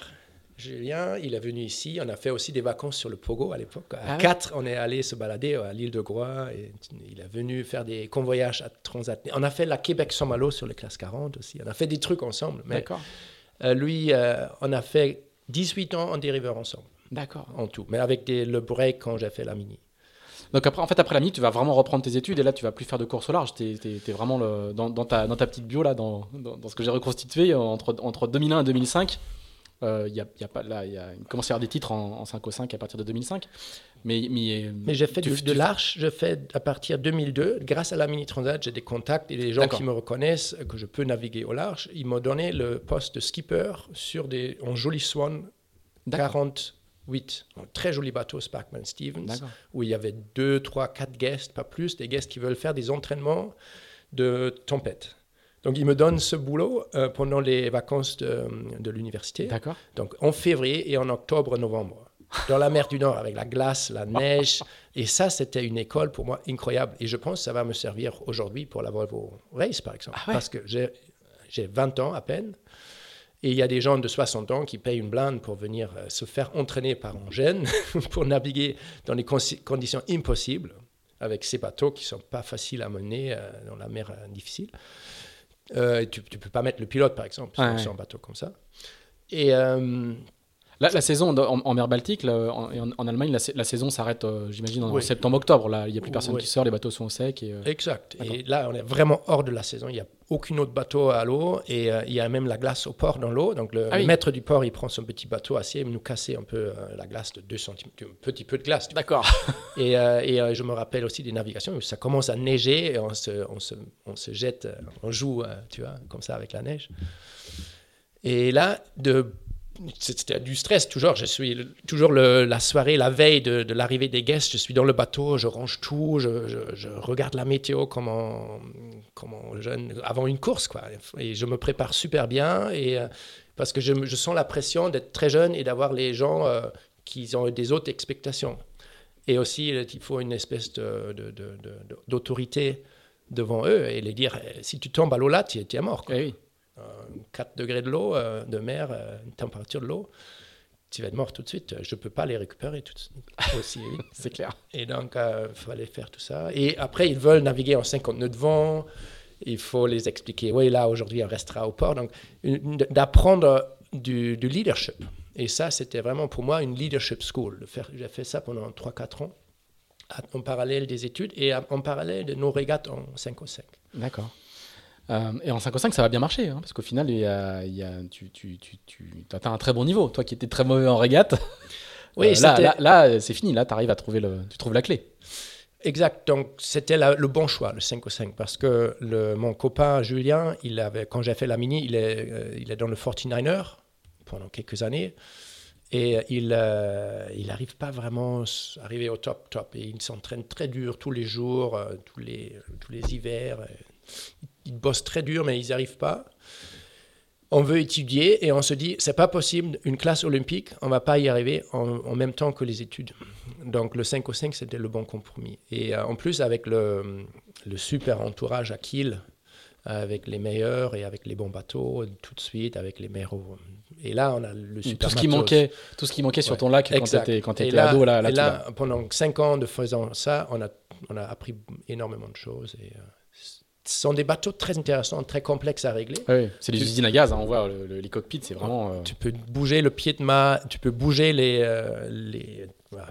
Julien, il est venu ici. On a fait aussi des vacances sur le Pogo à l'époque. À Ah ouais 4, on est allé se balader à l'île de Groix. Et il est venu faire des convoyages à Transat. On a fait la Québec-Saint-Malo sur les classes 40 aussi. On a fait des trucs ensemble. Mais D'accord. euh, lui, euh, on a fait 18 ans en dériveur ensemble, D'accord. en tout. Mais avec des, le break quand j'ai fait la mini. Donc après, en fait, après la mi, tu vas vraiment reprendre tes études et là, tu vas plus faire de course au large. Tu es, vraiment le- dans, dans ta, dans ta petite bio là, dans ce que j'ai reconstitué entre, entre 2001 et 2005. Euh, Il y a, il y a pas là, il y a, il commence à y avoir des titres en, en 5 au 5 à partir de 2005. Mais, mais, Mais j'ai fait tu- de, l'arche, je fais à partir de 2002. Grâce à la Mini Transat, j'ai des contacts et des gens qui me reconnaissent que je peux naviguer au large. Ils m'ont donné le poste de skipper sur des, en Jolly Swan D'accord. 48. Un très joli bateau, Sparkman Stevens, où il y avait 2, 3, 4 guests, pas plus, des guests qui veulent faire des entraînements de tempête. Donc, ils me donnent ce boulot euh, pendant les vacances de, de l'université. D'accord. Donc en février et en octobre, novembre, dans la mer du Nord avec la glace, la neige. Et ça, c'était une école pour moi incroyable. Et je pense que ça va me servir aujourd'hui pour la Volvo Race, par exemple. Ah ouais. Parce que j'ai j'ai 20 ans à peine. Et il y a des gens de 60 ans qui payent une blinde pour venir euh, se faire entraîner par un jeune pour naviguer dans des conditions impossibles avec ces bateaux qui sont pas faciles à mener euh, dans la mer euh, difficile. Euh, tu ne peux pas mettre le pilote, par exemple, sur, Ouais, sur ouais. un bateau comme ça. Et euh, Là, la saison en, en mer Baltique, là, en, Allemagne, la, sa- la saison s'arrête, euh, j'imagine, en Oui. septembre-octobre. Là, il n'y a plus personne Oui. qui sort, les bateaux sont au sec. Et, euh, Exact. Et là, on est vraiment hors de la saison. Il n'y a aucun autre bateau à l'eau et euh, il y a même la glace au port dans l'eau. Donc le, Ah oui. maître du port, il prend son petit bateau acier et nous casser un peu la glace de 2 cm, un petit peu de glace. D'accord. Et, et, je me rappelle aussi des navigations où ça commence à neiger et on se, on se, on se jette, on joue, tu vois, comme ça avec la neige. Et là, de c'était du stress toujours. Je suis toujours la soirée, la veille de, l'arrivée des guests. Je suis dans le bateau, je range tout, je, regarde la météo comme un, comme un jeune avant une course, quoi. Et je me prépare super bien et euh, parce que je, sens la pression d'être très jeune et d'avoir les gens euh, qui ont des autres expectations. Et aussi, il faut une espèce de- de- de- de- d'autorité devant eux et les dire eh, si tu tombes à l'eau là, tu es, mort. Eh. 4 degrés de l'eau, euh, de mer, euh, une température de l'eau, tu vas être mort tout de suite. Je ne peux pas les récupérer tout de suite, aussi vite. C'est clair. Et donc, il fallait faire tout ça. Et après, ils veulent naviguer en 50 nœuds de vent. Il faut les expliquer. Oui, là, aujourd'hui, on restera au port. Donc, d'apprendre du, du leadership. Et ça, c'était vraiment pour moi une leadership school. J'ai fait ça pendant 3-4 ans, en parallèle des études et en parallèle de nos régates en 5 au 5. D'accord. Euh, et en 5 au 5, ça va bien marcher, hein, parce qu'au final, il y a, il y a, tu, tu, tu, tu as un très bon niveau. Toi qui étais très mauvais en régate, Oui, euh, là, c'était- là, là, c'est fini. Là, tu arrives à trouver le, tu trouves la clé. Exact, donc c'était le bon choix, le 5 au 5, parce que le, mon copain Julien, il avait, quand j'ai fait la mini, il est, euh, il est dans le 49er pendant quelques années, et il euh, il n'arrive pas vraiment à arriver au top, top, et il s'entraîne très dur tous les jours, tous, les, tous les hivers, il bosse très dur, mais ils n'y arrivent pas. On veut étudier et on se dit, c'est pas possible, une classe olympique, on va pas y arriver en, en même temps que les études. Donc le 5 au 5, c'était le bon compromis. Et euh, en plus, avec le, le super entourage à Kiel, avec les meilleurs et avec les bons bateaux, tout de suite, avec les meilleurs. Et là, on a le super tout ce qui manquait, tout ce qui manquait sur Ouais, ton lac quand tu exact. étais, quand Et étais ado, là, là, et tu là, pendant 5 ans de faisant ça, on a, on a appris énormément de choses. Et, euh, ce sont des bateaux très intéressants, très complexes à régler. Ouais, c'est les tu- usines à gaz, hein, on voit le- le- les cockpits, c'est vraiment. euh, Tu peux bouger le pied de mât, tu peux bouger les, euh, les, voilà,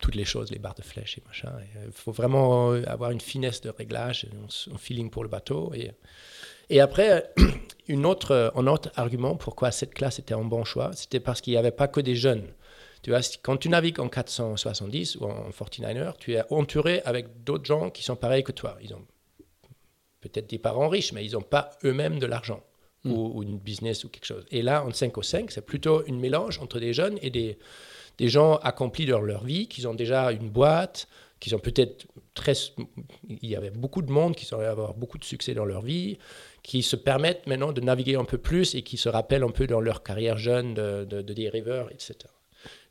toutes les choses, les barres de flèche et machin. Il faut vraiment euh, avoir une finesse de réglage, un, feeling pour le bateau. Et, et après, une autre, euh, un autre argument pourquoi cette classe était un bon choix, c'était parce qu'il n'y avait pas que des jeunes. Tu vois, quand tu navigues en 470 ou en 49er, tu es entouré avec d'autres gens qui sont pareils que toi. Ils ont peut-être des parents riches, mais ils n'ont pas eux-mêmes de l'argent ou, ou une business ou quelque chose. Et là, en 5 au 5, c'est plutôt une mélange entre des jeunes et des, des gens accomplis dans leur vie, qui ont déjà une boîte, qui sont peut-être très... Il y avait beaucoup de monde qui semblait avoir beaucoup de succès dans leur vie, qui se permettent maintenant de naviguer un peu plus et qui se rappellent un peu dans leur carrière jeune de, de, de dériveurs, etc.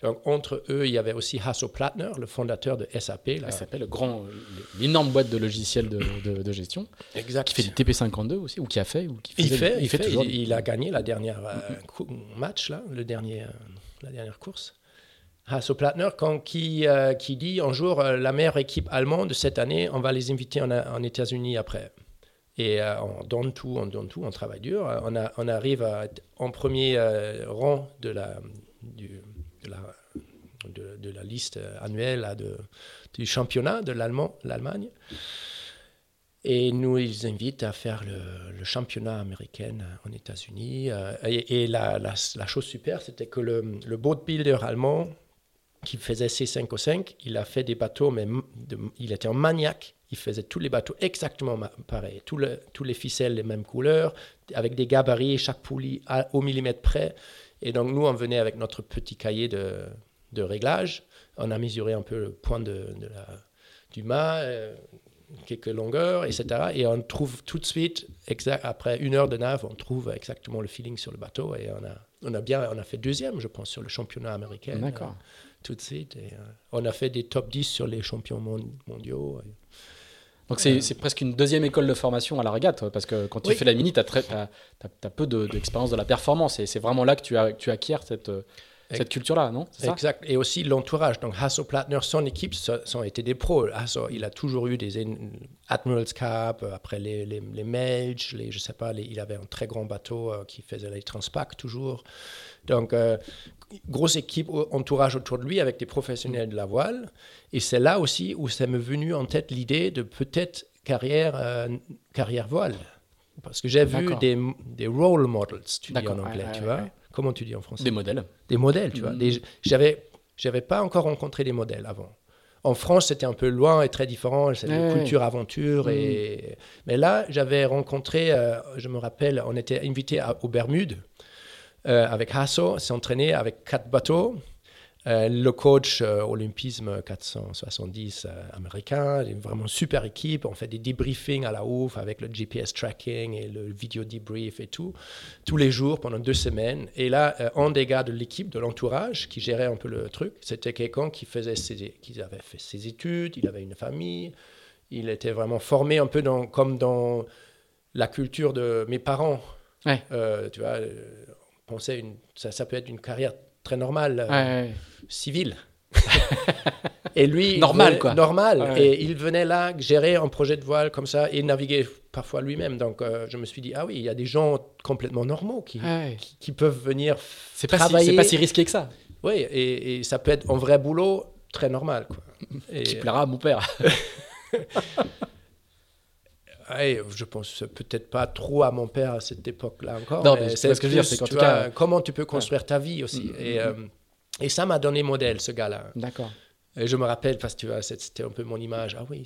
Donc, entre eux, il y avait aussi Hasso Plattner, le fondateur de SAP. SAP, le grand, l'énorme boîte de logiciels de, de, de, gestion. Exact. Qui fait du TP52 aussi, ou qui a fait. Ou qui il fait, il, fait, toujours. Il, il, a gagné la dernière euh, match, là, le dernier, euh, la dernière course. Hasso Plattner, quand, qui, euh, qui dit un jour, la meilleure équipe allemande de cette année, on va les inviter en, en États-Unis après. Et euh, on donne tout, on donne tout, on travaille dur. On, a, on arrive à être en premier rang de la, du, de la liste annuelle du championnat de l'Allemagne. Et nous, ils invitent à faire le, championnat américain en États-Unis. Et, et la, chose super, c'était que le, le boatbuilder allemand qui faisait C5O5, il a fait des bateaux, mais il était un maniaque. Il faisait tous les bateaux exactement pareil, tous, tous les ficelles les mêmes couleurs, avec des gabarits, chaque poulie à, au millimètre près. Et donc nous, on venait avec notre petit cahier de, de réglage. On a mesuré un peu le point de, de la, du mât, euh, quelques longueurs, etc. Et on trouve tout de suite, exact, après une heure de nave, on trouve exactement le feeling sur le bateau. Et on a, on a bien, on a fait deuxième, je pense, sur le championnat américain. D'accord. Euh, tout de suite. Et, euh, on a fait des top 10 sur les champions mondiaux. Et, donc c'est euh, presque une deuxième école de formation à la régate, parce que quand tu oui. fais la mini, tu as, as, as, peu d'expérience de, de, la performance, et c'est vraiment là que tu, as, tu acquiers cette, cette culture-là, non? Exact. Et aussi l'entourage. Donc Hasso Plattner, son équipe, ça, ça ont été des pros. Hasso, il a toujours eu des Admiral's Cup, après les, les, les Melge, les, je sais pas, les, il avait un très grand bateau euh, qui faisait les Transpac toujours. Donc, euh, grosse équipe, entourage autour de lui avec des professionnels de la voile. Et c'est là aussi où ça m'est venu en tête l'idée de peut-être carrière, euh, carrière voile. Parce que j'ai vu des, des role models, tu dis en anglais, ouais, tu ouais, vois. ouais. Comment tu dis en français? Des modèles. Des modèles, tu mmh. vois. Des, j'avais, j'avais pas encore rencontré des modèles avant. En France, c'était un peu loin et très différent. C'est ouais, culture aventure. Mmh. Et... Mais là, j'avais rencontré, euh, je me rappelle, on était invité à, aux Bermudes avec Hasso, s'entraîner avec quatre bateaux. Euh, le coach euh, Olympisme 470 euh, américain, une vraiment super équipe. On fait des debriefings à la ouf avec le GPS tracking et le vidéo debrief et tout, tous les jours pendant deux semaines. Et là, euh, un des gars de l'équipe, de l'entourage, qui gérait un peu le truc, c'était quelqu'un qui faisait ses, qui avait fait ses études, il avait une famille, il était vraiment formé un peu dans, comme dans la culture de mes parents. Ouais. tu vois, on pensait une, ça, ça peut être une carrière très normal, ouais, ouais. civil. et lui, normal venait, quoi. Normal. Ouais. Et il venait là gérer un projet de voile comme ça et naviguer parfois lui-même. Donc euh, je me suis dit ah oui, il y a des gens complètement normaux qui, qui, qui, peuvent venir c'est pas travailler. Si, c'est pas si risqué que ça. Oui, et, et, ça peut être un vrai boulot très normal quoi. Et... qui plaira à mon père. Ouais, je pense peut-être pas trop à mon père à cette époque-là encore. Non, mais, c'est ce que je veux dire, c'est qu'en tout cas, comment tu peux construire ouais. ta vie aussi. Mmh, et, euh, et, ça m'a donné modèle, ce gars-là. D'accord. Et je me rappelle, parce que tu vois, c'était un peu mon image. Ah oui,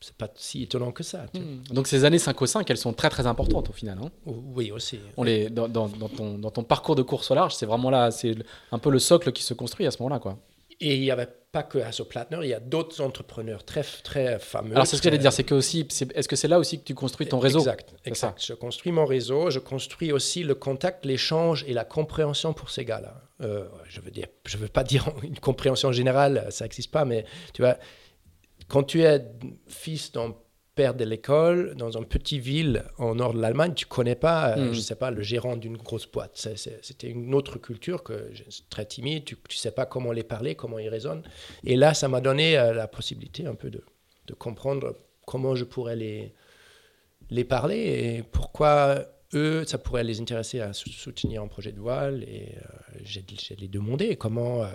c'est pas si étonnant que ça. Mmh. Donc ces années 5 au 5, elles sont très très importantes au final. Hein oui, aussi. On les, dans, dans, dans, ton, dans ton parcours de course au large, c'est vraiment là, c'est un peu le socle qui se construit à ce moment-là. quoi. Et il n'y avait pas que Hasso Plattner, il y a d'autres entrepreneurs très, très fameux. Alors c'est ce que j'allais dire, c'est que aussi, est, est-ce que c'est là aussi que tu construis ton réseau? Exact, exact. Ça. Je construis mon réseau, je construis aussi le contact, l'échange et la compréhension pour ces gars-là. Euh, je veux dire, je veux pas dire une compréhension générale, ça n'existe pas, mais tu vois, quand tu es fils d'un père de l'école dans une petite ville en nord de l'Allemagne, tu connais pas, euh, Hmm. je sais pas, le gérant d'une grosse boîte. C'était une autre culture que très timide. Tu, tu sais pas comment les parler, comment ils raisonnent. Et là, ça m'a donné euh, la possibilité un peu de, de, comprendre comment je pourrais les les parler et pourquoi eux, ça pourrait les intéresser à soutenir un projet de voile. Et euh, j'ai les demandé comment, euh,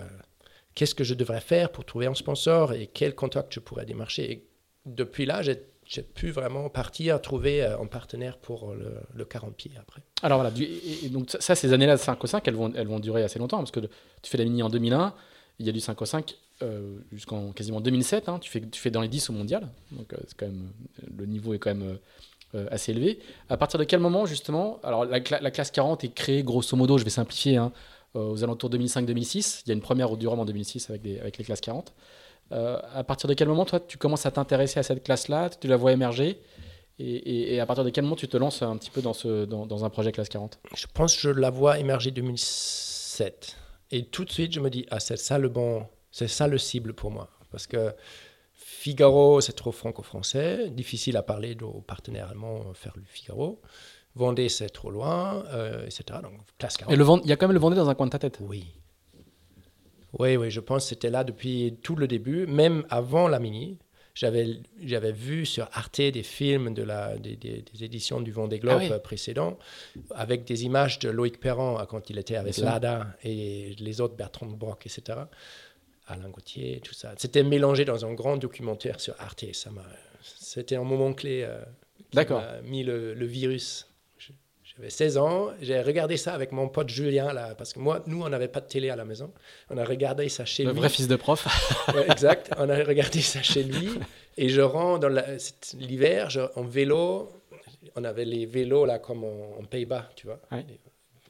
qu'est-ce que je devrais faire pour trouver un sponsor et quel contact je pourrais démarcher. Et depuis là, j'ai j'ai pu vraiment partir, trouver un partenaire pour le, le 40 pieds après. Alors voilà, donc ça, ces années-là de 5 au 5, elles vont, elles vont durer assez longtemps, parce que tu fais la mini en 2001, il y a du 5 au 5 euh, jusqu'en quasiment 2007, hein, tu, fais, tu fais dans les 10 au mondial, donc euh, quand même, le niveau est quand même euh, assez élevé. À partir de quel moment, justement, alors la, la, classe 40 est créée, grosso modo, je vais simplifier, hein, aux alentours 2005-2006, il y a une première au Durham en 2006 avec, avec les classes 40. Euh, à partir de quel moment, toi, tu commences à t'intéresser à cette classe-là, tu la vois émerger et, et, et, à partir de quel moment tu te lances un petit peu dans, ce, dans, dans, un projet classe 40 Je pense que je la vois émerger 2007. Et tout de suite, je me dis, ah, c'est ça le bon, c'est ça le cible pour moi. Parce que Figaro, c'est trop franco-français, difficile à parler aux partenaires allemands, faire le Figaro. Vendée, c'est trop loin, euh, etc. Donc, classe 40. Et le il y a quand même le Vendée dans un coin de ta tête? Oui. Oui, oui, je pense que c'était là depuis tout le début, même avant la Mini. J'avais, j'avais vu sur Arte des films de la, des, des, éditions du Vendée Globe ah précédents, avec des images de Loïc Perran quand il était avec Lada et les autres, Bertrand Brock, etc. Alain Gauthier, tout ça. C'était mélangé dans un grand documentaire sur Arte. Ça m'a, c'était un moment clé euh, qui D'accord. m'a mis le, le virus j'avais 16 ans, j'ai regardé ça avec mon pote Julien, là, parce que moi, nous, on n'avait pas de télé à la maison. On a regardé ça chez lui. Le vrai fils de prof. exact. On a regardé ça chez lui. Et je rentre dans l'hiver, en vélo. On avait les vélos, là, comme en, Pays-Bas, tu vois.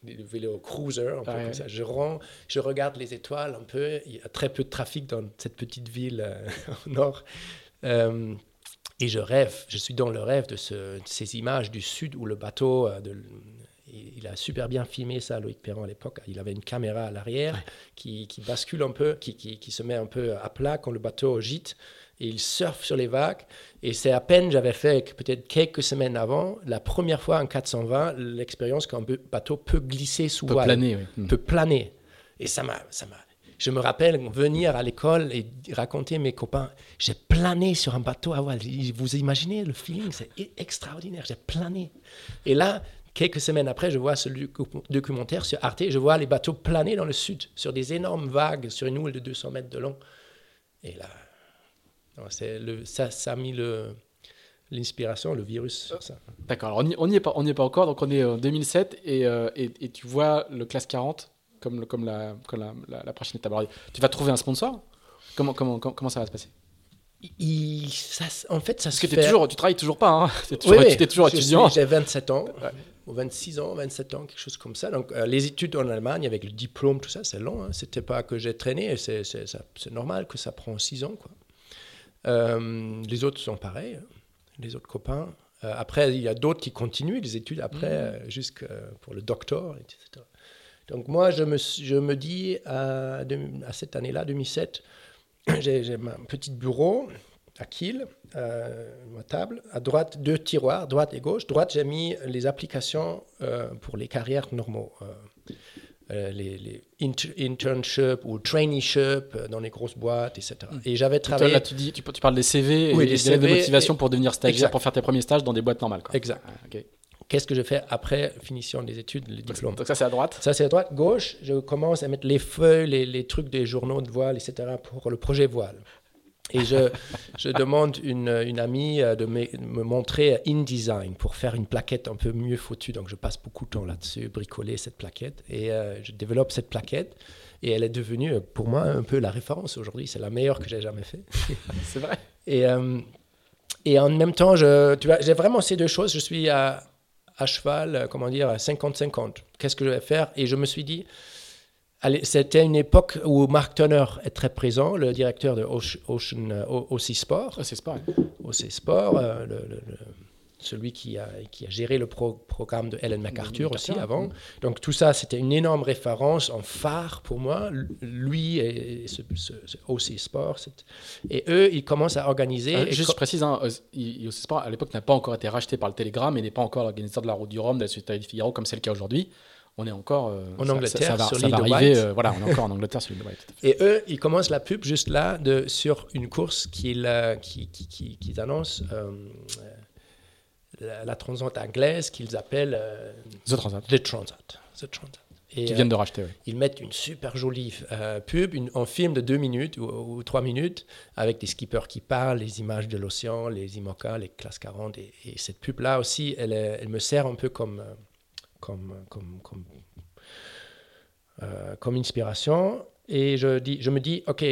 Les, vélos cruiser, un peu comme ça. Je rentre, je regarde les étoiles un peu. Il y a très peu de trafic dans cette petite ville euh, au nord. Euh, et je rêve, je suis dans le rêve de, ces images du sud où le bateau, euh, de, il a super bien filmé ça, Loïc Perron à l'époque. Il avait une caméra à l'arrière qui, bascule un peu, qui, qui, se met un peu à plat quand le bateau gîte. Et il surfe sur les vagues. Et c'est à peine, j'avais fait peut-être quelques semaines avant, la première fois en 420, l'expérience qu'un bateau peut glisser sous peut voile. Planer, oui. Peut planer. Et ça m'a, ça m'a, je me rappelle venir à l'école et raconter à mes copains, j'ai plané sur un bateau à voile. Vous imaginez le feeling, c'est extraordinaire, j'ai plané. Et là, quelques semaines après, je vois ce documentaire sur Arte, je vois les bateaux planer dans le sud, sur des énormes vagues, sur une houle de 200 mètres de long. Et là, le, ça, a mis l'inspiration, le virus sur ça. D'accord, on n'y est, pas, encore, donc on est en 2007 et, euh, et, et, tu vois le classe 40 comme, comme, la, comme la, la, prochaine étape. tu vas trouver un sponsor? Comment, comment, comment, ça va se passer? Il, ça, En fait, ça Parce se que fait... toujours, tu travailles toujours pas, hein tu es toujours, oui, toujours étudiant. J'ai 27 ans, ou 26 ans, 27 ans, quelque chose comme ça. Donc, euh, les études en Allemagne, avec le diplôme, tout ça, c'est long. Hein. C'était pas que j'ai traîné, c'est normal que ça prend 6 ans. Quoi. Euh, les autres sont pareils, hein. les autres copains. Euh, après, il y a d'autres qui continuent les études après, mmh. jusque pour le docteur, etc. Donc moi, je me, je me dis à, à cette année-là, 2007, j'ai un petit bureau à Kiel, euh, ma table, à droite deux tiroirs, droite et gauche. Droite, j'ai mis les applications euh, pour les carrières normaux. Euh, les, internships ou traineeships dans les grosses boîtes, etc. Hmm. Et j'avais travaillé. Là, tu, dis, tu, parles des CV et des, CV de motivation pour devenir stagiaire, pour faire tes premiers stages dans des boîtes normales. Quoi. Exact. Ah, Qu'est-ce que je fais après finition des études, le diplôme Donc ça c'est à droite? Ça c'est à droite. Gauche, je commence à mettre les feuilles, les, les, trucs des journaux de voile, etc. pour le projet voile. Et je, je demande une, une amie euh, de me, me, montrer InDesign pour faire une plaquette un peu mieux foutue. Donc je passe beaucoup de temps là-dessus, bricoler cette plaquette. Et euh, je développe cette plaquette. Et elle est devenue euh, pour moi un peu la référence aujourd'hui. C'est la meilleure que j'ai jamais fait. c'est vrai. Et, et en même temps, je, tu vois, j'ai vraiment ces deux choses. Je suis à, à cheval, euh, comment dire, 50-50. Qu'est-ce que je vais faire? Et je me suis dit, c'était une époque où Mark Turner est très présent, le directeur de Ocean, euh, OC Sport. OC Sport. OC Sport, euh, le, celui qui a, qui a géré le programme de Ellen MacArthur aussi avant. Mm. Donc tout ça, c'était une énorme référence en phare pour moi. Lui et ce, OC Sport. Et eux, ils commencent à organiser. Euh, juste, je précise, hein, OC Sport, à l'époque, n'a pas encore été racheté par le Télégramme et n'est pas encore l'organisateur de la Route du Rhum, de la Société du Figaro, comme c'est le cas aujourd'hui on est encore euh, en Angleterre ça, va, sur l'île de arriver, euh, voilà, on est encore en Angleterre sur l'île de White. Et eux, ils commencent la pub juste là de, sur une course qu'ils qui, qui, qui, annoncent la, transat anglaise qu'ils appellent euh, The Transat. The Transat. Et, qui viennent de racheter, oui. Ils mettent une super jolie euh, pub, une, un film de deux minutes ou, trois minutes, avec des skippers qui parlent, les images de l'océan, les IMOCA, les classes 40. Et, cette pub-là aussi, elle, elle, me sert un peu comme, euh, comme, comme, comme, comme inspiration. Et je, dis, je me dis, OK,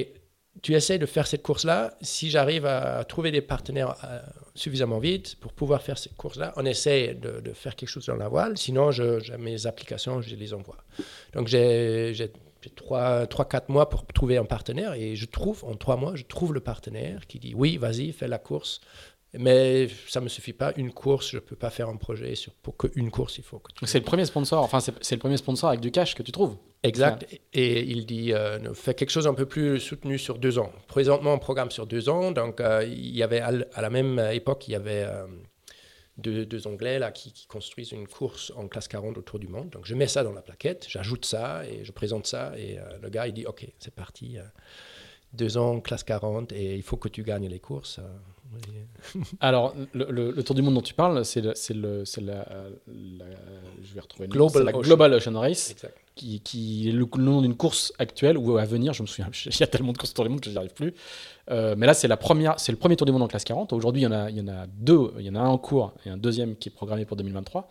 tu essaies de faire cette course-là. Si j'arrive à trouver des partenaires euh, suffisamment vite pour pouvoir faire cette course-là, on essaie de, faire quelque chose dans la voile. Sinon, je, mes applications, je les envoie. Donc, j'ai 3-4 mois pour trouver un partenaire et je trouve, en 3 mois, je trouve le partenaire qui dit oui, vas-y, fais la course. Mais ça ne me suffit pas. Une course, je ne peux pas faire un projet sur, pour qu'une course, il faut que tu... C'est le premier sponsor, enfin c'est le premier sponsor avec du cash que tu trouves. Exact. Et il dit, euh, fais quelque chose un peu plus soutenu sur deux ans. Présentement, un programme sur deux ans. Donc, euh, il y avait à, la même époque, il y avait euh, deux, deux Anglais là, qui, qui construisent une course en classe 40 autour du monde. Donc, je mets ça dans la plaquette, j'ajoute ça et je présente ça. Et euh, le gars, il dit, OK, c'est parti. deux ans, classe 40, et il faut que tu gagnes les courses. Alors, le, le- le tour du monde dont tu parles, c'est la, la- je vais retrouver Global la Ocean. Global Ocean Race, Exact. qui, qui est le, le nom d'une course actuelle ou à venir. Je me souviens, il y a tellement de courses autour du monde que je n'y arrive plus. Euh, mais là, c'est la première, c'est le premier tour du monde en classe 40. Aujourd'hui, il y en a, il y en a deux. Il y en a un en cours et un deuxième qui est programmé pour 2023.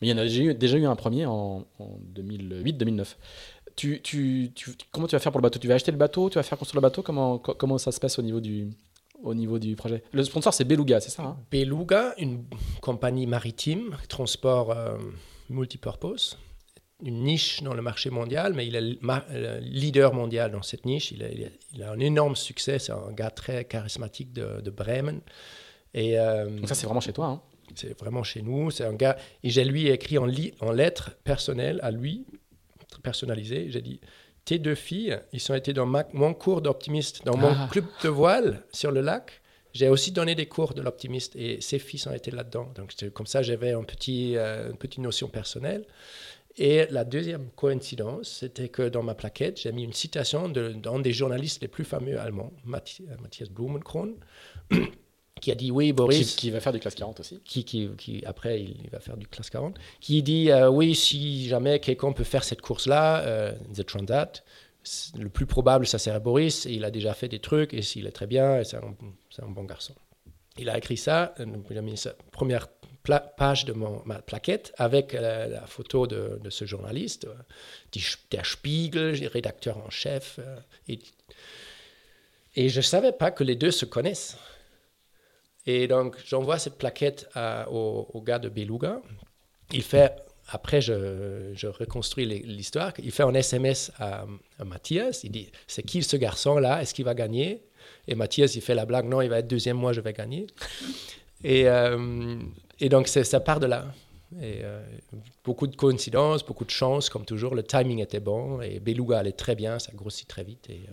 Mais il y en a déjà eu, déjà eu un premier en, en 2008-2009. Tu, tu, tu- comment tu vas faire pour le bateau? Tu vas acheter le bateau? Tu vas faire construire le bateau? Comment, co- comment ça se passe au niveau du, au niveau du projet Le sponsor, c'est Beluga, c'est ça hein? Beluga, une compagnie maritime, transport euh, multipurpose, une niche dans le marché mondial, mais il est le leader mondial dans cette niche. Il a, il a- il a un énorme succès, c'est un gars très charismatique de, de Bremen. Et euh, Donc ça, c'est vraiment chez toi. hein? c'est vraiment chez nous. C'est un gars. Et j'ai lui écrit en, en lettres personnelles à lui, personnalisées. J'ai dit Tes deux filles, ils ont été dans ma- mon cours d'optimiste, dans mon Ah. club de voile sur le lac. J'ai aussi donné des cours de l'optimiste et ses fils ont été là-dedans. Donc, comme ça, j'avais un petit, euh, une petite notion personnelle. Et la deuxième coïncidence, c'était que dans ma plaquette, j'ai mis une citation de- d'un des journalistes les plus fameux allemands, Matthias Blumenkron, qui a dit Oui, qui, Boris qui va faire du classe 40 aussi. qui, qui, qui, après il, il va faire du classe 40, qui dit euh, oui, si jamais quelqu'un peut faire cette course-là, euh, The Transat, le plus probable, ça serait Boris, et il a déjà fait des trucs, et s'il est très bien, c'est un, un bon garçon. Il a écrit ça, euh, il a mis sa première page de mon, ma plaquette avec euh, la photo de, de ce journaliste, der Spiegel, rédacteur en chef. et, et je ne savais pas que les deux se connaissent. Et donc, j'envoie cette plaquette au, gars de Beluga. Il fait, après, je, je reconstruis l'histoire. Il fait un SMS à, à Mathias. Il dit C'est qui ce garçon-là? Est-ce qu'il va gagner? Et Mathias, il fait la blague Non, il va être deuxième, moi, je vais gagner. Et, euh, et donc, ça part de là. Euh, beaucoup de coïncidences, beaucoup de chance, comme toujours. Le timing était bon et Beluga allait très bien, ça grossit très vite. Et euh,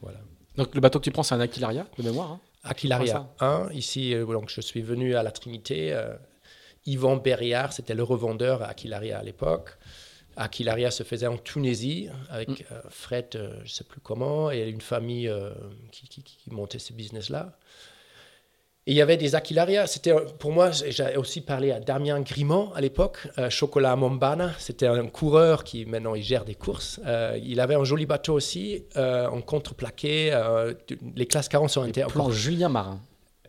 voilà. Donc le bateau que tu prends, c'est un Aquilaria de mémoire. hein? Aquilaria 1, ici, euh, donc je suis venu à la Trinité. euh, Yvan Berriard, c'était le revendeur à Aquilaria à l'époque. Aquilaria se faisait en Tunisie avec Mm. euh, Fred, je ne sais plus comment, et une famille qui, qui- qui montait ce business-là. Et il y avait des Aquilaria. C'était pour moi, j'ai aussi parlé à Damien Grimont à l'époque, euh, Chocolat Mombana. C'était un coureur qui maintenant il gère des courses. Euh, il avait un joli bateau aussi, euh, en contreplaqué. euh, les classes 40 sont été Plan Julien Marin.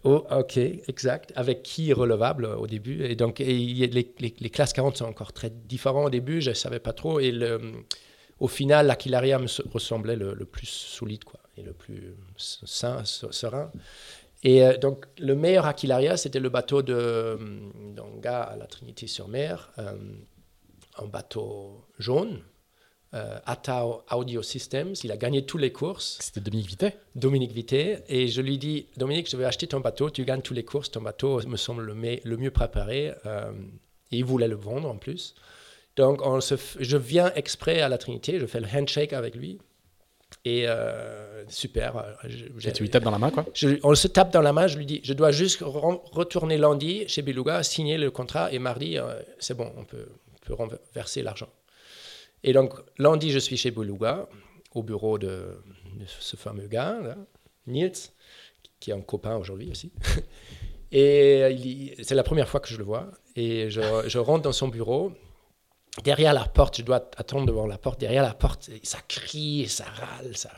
Oh, ok, exact. Avec qui relevable euh, au début. Et donc, et les, les- les classes 40 sont encore très différents au début, je ne savais pas trop. Et le, au final, l'Aquilaria me se- ressemblait le, le plus solide, quoi, et le plus sain, se- serein. Et euh, donc, le meilleur Aquilaria, c'était le bateau de- d'un gars à la Trinité-sur-Mer, euh, un bateau jaune, euh, Atao Audio Systems. Il a gagné toutes les courses. C'était Dominique Vittet. Dominique Vittet, et je lui dis, Dominique, je vais acheter ton bateau, tu gagnes toutes les courses, ton bateau me semble le, mieux préparé, et il voulait le vendre en plus. Donc, on se f- je viens exprès à la Trinité, je fais le handshake avec lui, et euh, super. euh, je- Et tu lui tapes dans la main, quoi. je- on se tape dans la main, je lui dis, je dois juste retourner lundi chez Beluga, signer le contrat, et mardi, euh, c'est bon, on peut, on peut renverser l'argent. Et donc, lundi, je suis chez Beluga, au bureau de, de ce fameux gars, là, Niels, qui est un copain aujourd'hui aussi. Et c'est la première fois que je le vois. Et je, je rentre dans son bureau. Derrière la porte, je dois attendre devant la porte. Derrière la porte, ça crie, ça râle, ça.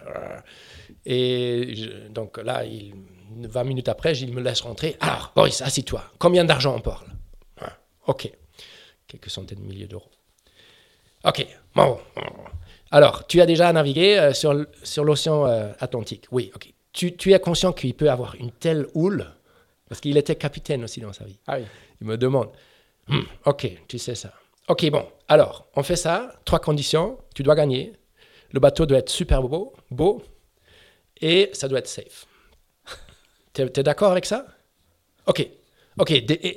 Et je- donc là, il, 20 minutes après, il me laisse rentrer. Alors, Boris, assis-toi. Combien d'argent on parle Ah, Ok. Quelques centaines de milliers d'euros. Ok. Bon. Alors, tu as déjà navigué euh, sur, sur l'océan euh, Atlantique? Oui, ok. Tu, tu es conscient qu'il peut avoir une telle houle? Parce qu'il était capitaine aussi dans sa vie. Ah oui. Il me demande, Hmm, ok, tu sais ça. Ok, bon, alors, on fait ça, trois conditions, tu dois gagner, le bateau doit être super beau, beau, et ça doit être safe. T'es es, d'accord avec ça? Ok, ok,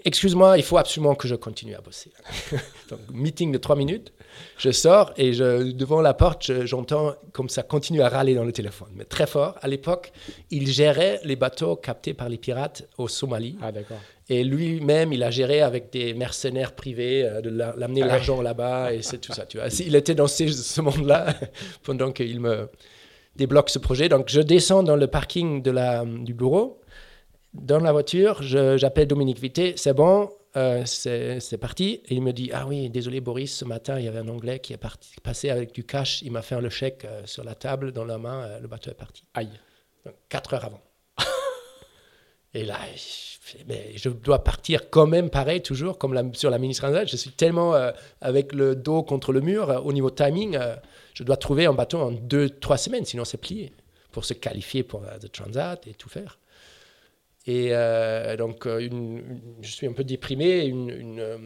excuse-moi, il faut absolument que je continue à bosser. Donc, meeting de trois minutes, je sors et je, devant la porte, je- j'entends comme ça continue à râler dans le téléphone, mais très fort. À l'époque, il gérait les bateaux captés par les pirates au Somalie. Ah, d'accord. Et lui-même, il a géré avec des mercenaires privés euh, de la- l'amener Ah l'argent là-bas et c'est tout ça. Tu vois. Il était dans ces- ce monde-là pendant qu'il me débloque ce projet. Donc, je descends dans le parking de la, du bureau. Dans la voiture, j'appelle Dominique Vité. C'est bon, euh, c'est parti. Et il me dit Ah oui, désolé Boris, ce matin, il y avait un Anglais qui est parti, passé avec du cash. Il m'a fait le chèque euh, sur la table, dans la main. euh, le bateau est parti. Aïe. Donc, quatre heures avant. Et là, je, mais je dois partir quand même pareil, toujours, comme la- sur la mini transat. Je suis tellement avec le dos contre le mur, au niveau timing, je dois trouver un bateau en deux, trois semaines, sinon c'est plié, pour se qualifier pour la transat et tout faire. Et euh, donc, euh, une- une- je suis un peu déprimé. Une, une, euh,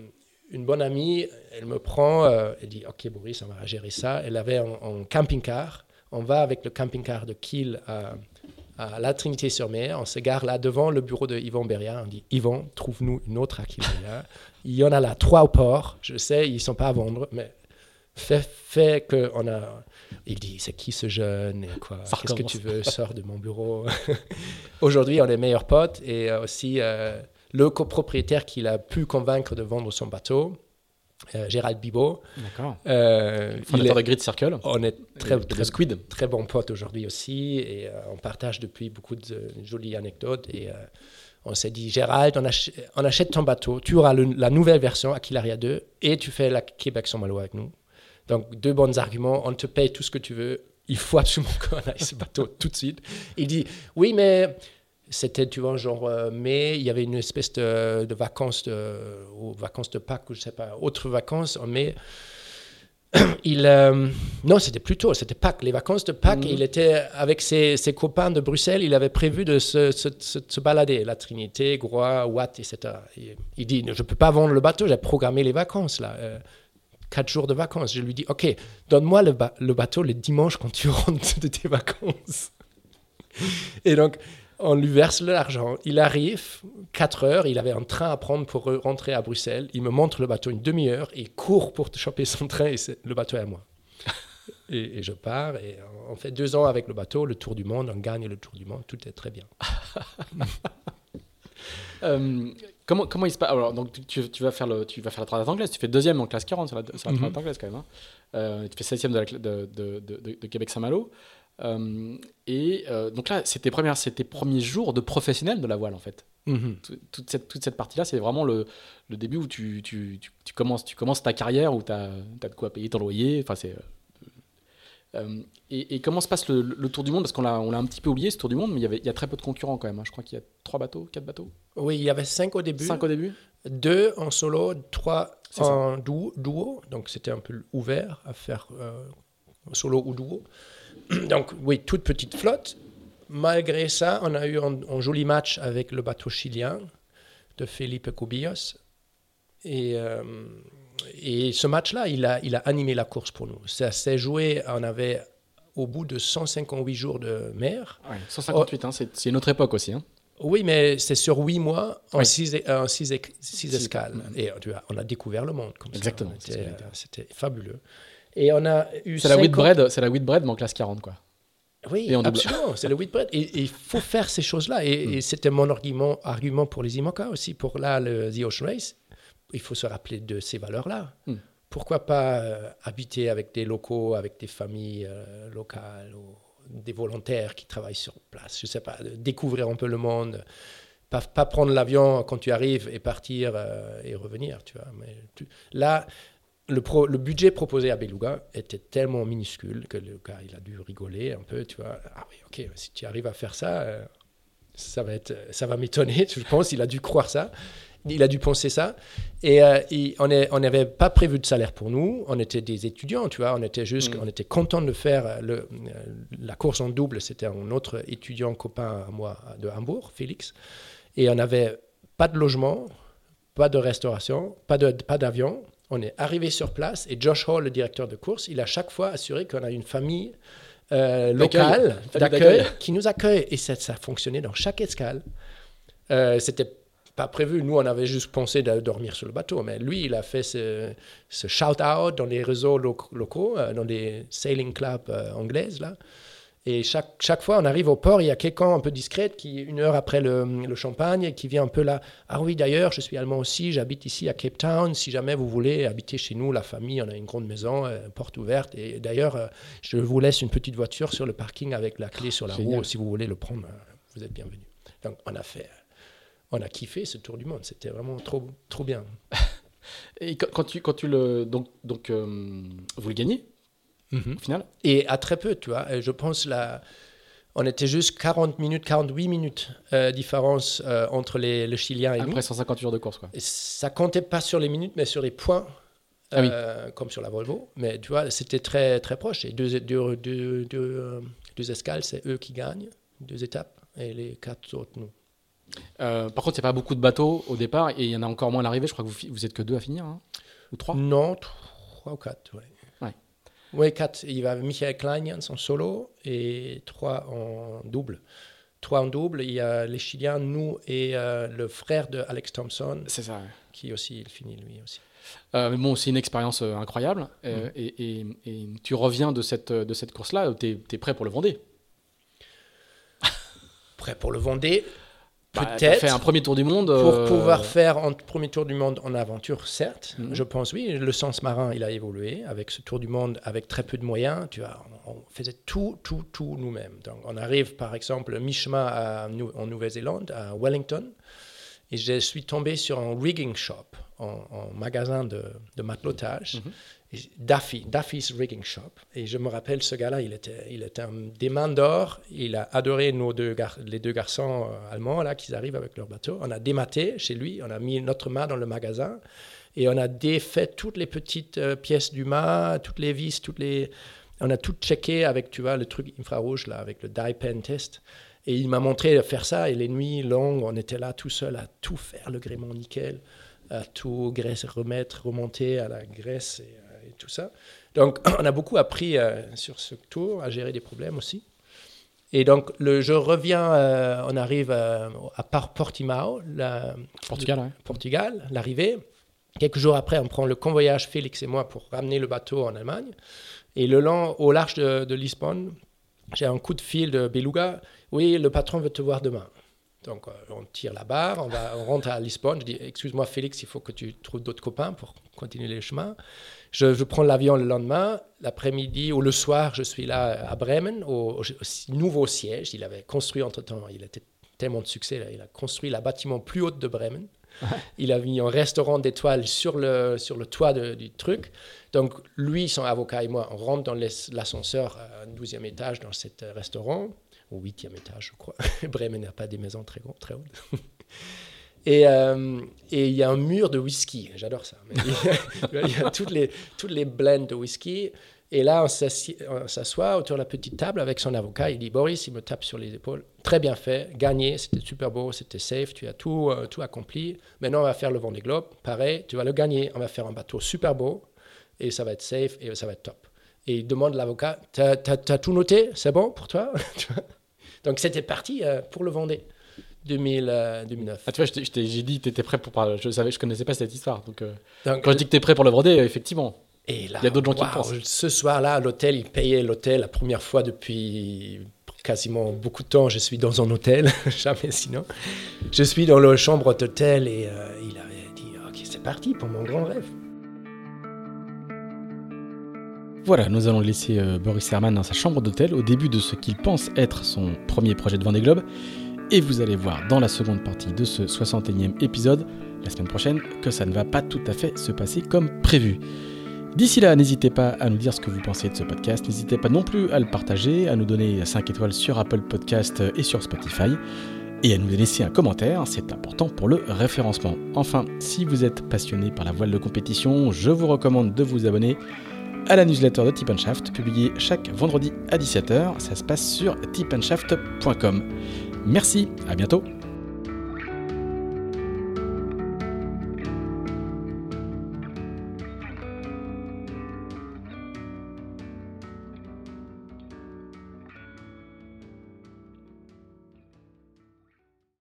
bonne amie, elle me prend, euh, elle dit Ok, Boris, on va gérer ça. Elle avait un, un camping-car. On va avec le camping-car de Kiel à, à la Trinité-sur-Mer. On se gare là devant le bureau de Yvon Beria. On dit Yvon, trouve-nous une autre à Kiel. Beria. Il y en a là trois au port. Je sais, ils ne sont pas à vendre, mais fait, fait qu'on a. Il dit C'est qui ce jeune et quoi? Qu'est-ce que tu veux? Sors de mon bureau. Aujourd'hui, on est meilleurs potes et euh, aussi euh, le copropriétaire qu'il a pu convaincre de vendre son bateau, euh, Gérald Bibot. D'accord. Euh, il est- de Grid Circle. on est très, très, Squid. très bons potes aujourd'hui aussi et euh, on partage depuis beaucoup de jolies anecdotes et on s'est dit Gérald on, ach- on achète ton bateau tu auras le- la nouvelle version Aquilaria 2 et tu fais la Québec Saint-Malo avec nous donc deux bons arguments on te paye tout ce que tu veux il faut absolument qu'on aille ce bateau tout de suite il dit oui mais c'était, tu vois, genre euh, mai, il y avait une espèce de, de vacances, de, ou vacances de Pâques, ou je sais pas, autres vacances en mai. Il, euh, non, c'était plus tôt, c'était Pâques, les vacances de Pâques. Mhm. Il était avec ses, ses copains de Bruxelles, il avait prévu de se, se- se- se balader, la Trinité, Groix, Watt, etc. Il, il dit, je ne peux pas vendre le bateau, j'ai programmé les vacances, là. euh, quatre jours de vacances. Je lui dis, OK, donne-moi le, ba- le bateau le dimanche quand tu rentres de tes vacances. Et donc, on lui verse l'argent. Il arrive, 4 heures, il avait un train à prendre pour re- rentrer à Bruxelles. Il me montre le bateau une demi-heure, il court pour choper son train et le bateau est à moi. Et, et je pars et on fait deux ans avec le bateau, le tour du monde, on gagne le tour du monde, tout est très bien. Euh, comment, comment il se passe? Alors, donc, tu- tu, vas faire le, tu vas faire la transat anglaise. Tu fais deuxième en classe 40 sur la, sur la Mhm. transat anglaise quand même. hein. Euh, tu fais septième de, la cla- de, de, de, de- Québec-Saint-Malo. Euh, et euh, donc là, c'est tes, tes premiers jours de professionnel de la voile en fait. Tout- Toute cette, toute cette partie-là, c'est vraiment le, le début où tu, tu, tu, commences, tu commences ta carrière, où tu as, de quoi payer ton loyer. Enfin, c'est, euh, et, et comment se passe le, le tour du monde? Parce qu'on l'a, un petit peu oublié ce tour du monde, mais il y, avait, il y a très peu de concurrents quand même. hein. Je crois qu'il y a trois bateaux, quatre bateaux, Oui, il y avait cinq au début, cinq au début? deux en solo, trois en duo, duo. donc c'était un peu ouvert à faire euh, solo ou duo. Donc oui, toute petite flotte. Malgré ça, on a eu un, un joli match avec le bateau chilien de Felipe Cubillos. Et, euh, et ce match-là, il a, il a animé la course pour nous. Ça s'est joué, on avait au bout de 158 jours de mer. Ouais, 158, hein, c'est, autre époque aussi. hein. Oui, mais c'est sur huit mois, en Oui. six, en six, six Six- escales. Et tu vois, on a découvert le monde comme ça. Exactement, j'allais dire. euh, C'était fabuleux. Et on a eu. C'est la 50 Whitbread, c'est la Whitbread, mais en classe 40, quoi. Oui, et absolument. C'est le Whitbread. Et et il faut faire ces choses-là. Et, Mm. et c'était mon argument, argument pour les IMOCA aussi, pour là, le The Ocean Race. Il faut se rappeler de ces valeurs-là. Mm. Pourquoi pas euh, habiter avec des locaux, avec des familles euh, locales, ou des volontaires qui travaillent sur place Je sais pas, découvrir un peu le monde. Pas, pas prendre l'avion quand tu arrives et partir euh, et revenir, tu vois. Là, le, budget proposé à Beluga était tellement minuscule que le gars, il a dû rigoler un peu, tu vois. Ah oui, ok, si tu arrives à faire ça, euh, ça va m'étonner, je pense. Il a dû croire ça. Il a dû penser ça. Et euh, on n'avait pas prévu de salaire pour nous. On était des étudiants, tu vois. On était juste, Mm. on était content de faire euh, le, euh, la course en double. C'était un autre étudiant copain à moi de Hambourg, Félix. Et on n'avait pas de logement, pas de restauration, pas de pas d'avion. On est arrivé sur place et Josh Hall, le directeur de course, il a chaque fois assuré qu'on a une famille euh, locale d'accueil d'accueil. qui nous accueille. Et ça, ça fonctionnait dans chaque escale. Euh, C'était pas prévu. Nous, on avait juste pensé de dormir sur le bateau. Mais lui, il a fait ce, ce shout-out dans les réseaux locaux, euh, dans les sailing clubs euh, anglaises, là. Et chaque, chaque fois, on arrive au port, il y a quelqu'un un peu discret qui, une heure après le, le champagne, qui vient un peu là. Ah oui, d'ailleurs, je suis allemand aussi, j'habite ici à Cape Town. Si jamais vous voulez habiter chez nous, la famille, on a une grande maison, euh, porte ouverte. Et d'ailleurs, je vous laisse une petite voiture sur le parking avec la clé sur la Génial. roue. Si vous voulez le prendre, vous êtes bienvenu. Donc, on a fait, on a kiffé ce tour du monde. C'était vraiment trop, trop bien. Et quand, quand tu, quand tu le. Donc, donc euh, vous le gagnez, au final Et à très peu, tu vois. Je pense là, on était juste 40 minutes, 48 minutes euh, différence euh, entre les, le Chilien et nous. Après 150 jours de course, quoi. Et ça comptait pas sur les minutes, mais sur les points, Ah oui. comme sur la Volvo. Mais tu vois, c'était très très proche. Et deux, deux, deux, deux, deux escales, c'est eux qui gagnent, deux étapes, et les quatre autres, nous. Euh, par contre, il n'y a pas beaucoup de bateaux au départ et il y en a encore moins à l'arrivée. Je crois que vous, vous êtes que deux à finir, hein ou trois? Non, trois ou quatre, ouais. Ouais. Ouais, quatre. Il va Michael Kleinians en solo et trois en double. Trois en double. Il y a les Chiliens, nous et euh, le frère de Alex Thompson, C'est ça. ouais. qui aussi, il finit lui aussi. Euh, mais bon, c'est une expérience incroyable. Mm. et, et- et tu reviens de cette, de cette course-là, tu es, prêt pour le Vendée? Prêt pour le Vendée Bah, Peut-être. fait un premier tour du monde. Pour euh, pouvoir faire un premier tour du monde en aventure, certes, Mhm. je pense oui. Le sens marin, il a évolué avec ce tour du monde avec très peu de moyens. Tu vois, on, on faisait tout, tout, tout nous-mêmes. Donc, on arrive par exemple mi-chemin en Nouvelle-Zélande, à Wellington, et je suis tombé sur un rigging shop, un, un magasin de, de matelotage. Mhm. Daffy, Daffy's Rigging Shop. Et je me rappelle, ce gars-là, il était, il était un des mains d'or. Il a adoré nos deux gar- les deux garçons euh, allemands là, qui arrivent avec leur bateau. On a dématé chez lui, on a mis notre main dans le magasin et on a défait toutes les petites euh, pièces du mât, toutes les vis, toutes les... On a tout checké avec, tu vois, le truc infrarouge, là, avec le dye pen test. Et il m'a montré de faire ça. Et les nuits longues, on était là tout seul à tout faire, le gréement nickel, à tout graisse, remettre, remonter à la graisse euh, tout ça. Donc, on a beaucoup appris euh, sur ce tour, à gérer des problèmes aussi. Et donc, le, je reviens, euh, on arrive euh, à Portimao, la, Portugal, ouais. Portugal, l'arrivée. Quelques jours après, on prend le convoyage, Félix et moi, pour ramener le bateau en Allemagne. Et le long, au large de, de Lisbonne, j'ai un coup de fil de Beluga. Oui, le patron veut te voir demain. Donc, euh, on tire la barre, on, va, on rentre à Lisbonne. Je dis, excuse-moi, Félix, il faut que tu trouves d'autres copains pour continuer les chemins. Je, je prends l'avion le lendemain. L'après-midi ou le soir, je suis là à Bremen, au, au nouveau siège. Il avait construit entre-temps, il était tellement de succès, là, il a construit la bâtiment plus haut de Bremen. Il a mis un restaurant d'étoiles sur le, sur le toit de- du truc. Donc, lui, son avocat et moi, on rentre dans l'ascenseur à 12e étage dans cet euh, restaurant, au 8e étage, je crois. Bremen n'a pas des maisons très, grandes, très hautes. Et euh, et il y a un mur de whisky, j'adore ça. Il y a, toutes, les, toutes les blends de whisky. Et là, on s'assoit autour de la petite table avec son avocat. Il dit Boris, il me tape sur les épaules. Très bien fait, gagné, c'était super beau, c'était safe, tu as tout, euh, tout accompli. Maintenant, on va faire le Vendée Globe. Pareil, tu vas le gagner. On va faire un bateau super beau et ça va être safe et ça va être top. Et il demande l'avocat T'as as, tout noté? C'est bon pour toi? Donc, c'était parti euh, pour le Vendée 2000, euh, 2009. Ah, tu vois, j'ai dit que tu étais prêt pour parler. Je savais, je connaissais pas cette histoire. Donc, euh, Donc, quand je dis que tu es prêt pour le euh, effectivement. Et là, Il y a d'autres gens qui le pensent. Ce soir-là, à l'hôtel, il payait l'hôtel la première fois depuis quasiment beaucoup de temps. Je suis dans un hôtel, jamais sinon. Je suis dans la chambre d'hôtel et euh, il avait dit Ok, c'est parti pour mon grand rêve. Voilà, nous allons laisser Boris Herman dans sa chambre d'hôtel au début de ce qu'il pense être son premier projet de Vendée Globe. Et vous allez voir dans la seconde partie de ce 61e épisode, la semaine prochaine, que ça ne va pas tout à fait se passer comme prévu. D'ici là, n'hésitez pas à nous dire ce que vous pensez de ce podcast. N'hésitez pas non plus à le partager, à nous donner 5 étoiles sur Apple Podcast et sur Spotify. Et à nous laisser un commentaire, c'est important pour le référencement. Enfin, si vous êtes passionné par la voile de compétition, je vous recommande de vous abonner à la newsletter de Tip Shaft, publiée chaque vendredi à 17h. Ça se passe sur tipandshaft.com. Merci, à bientôt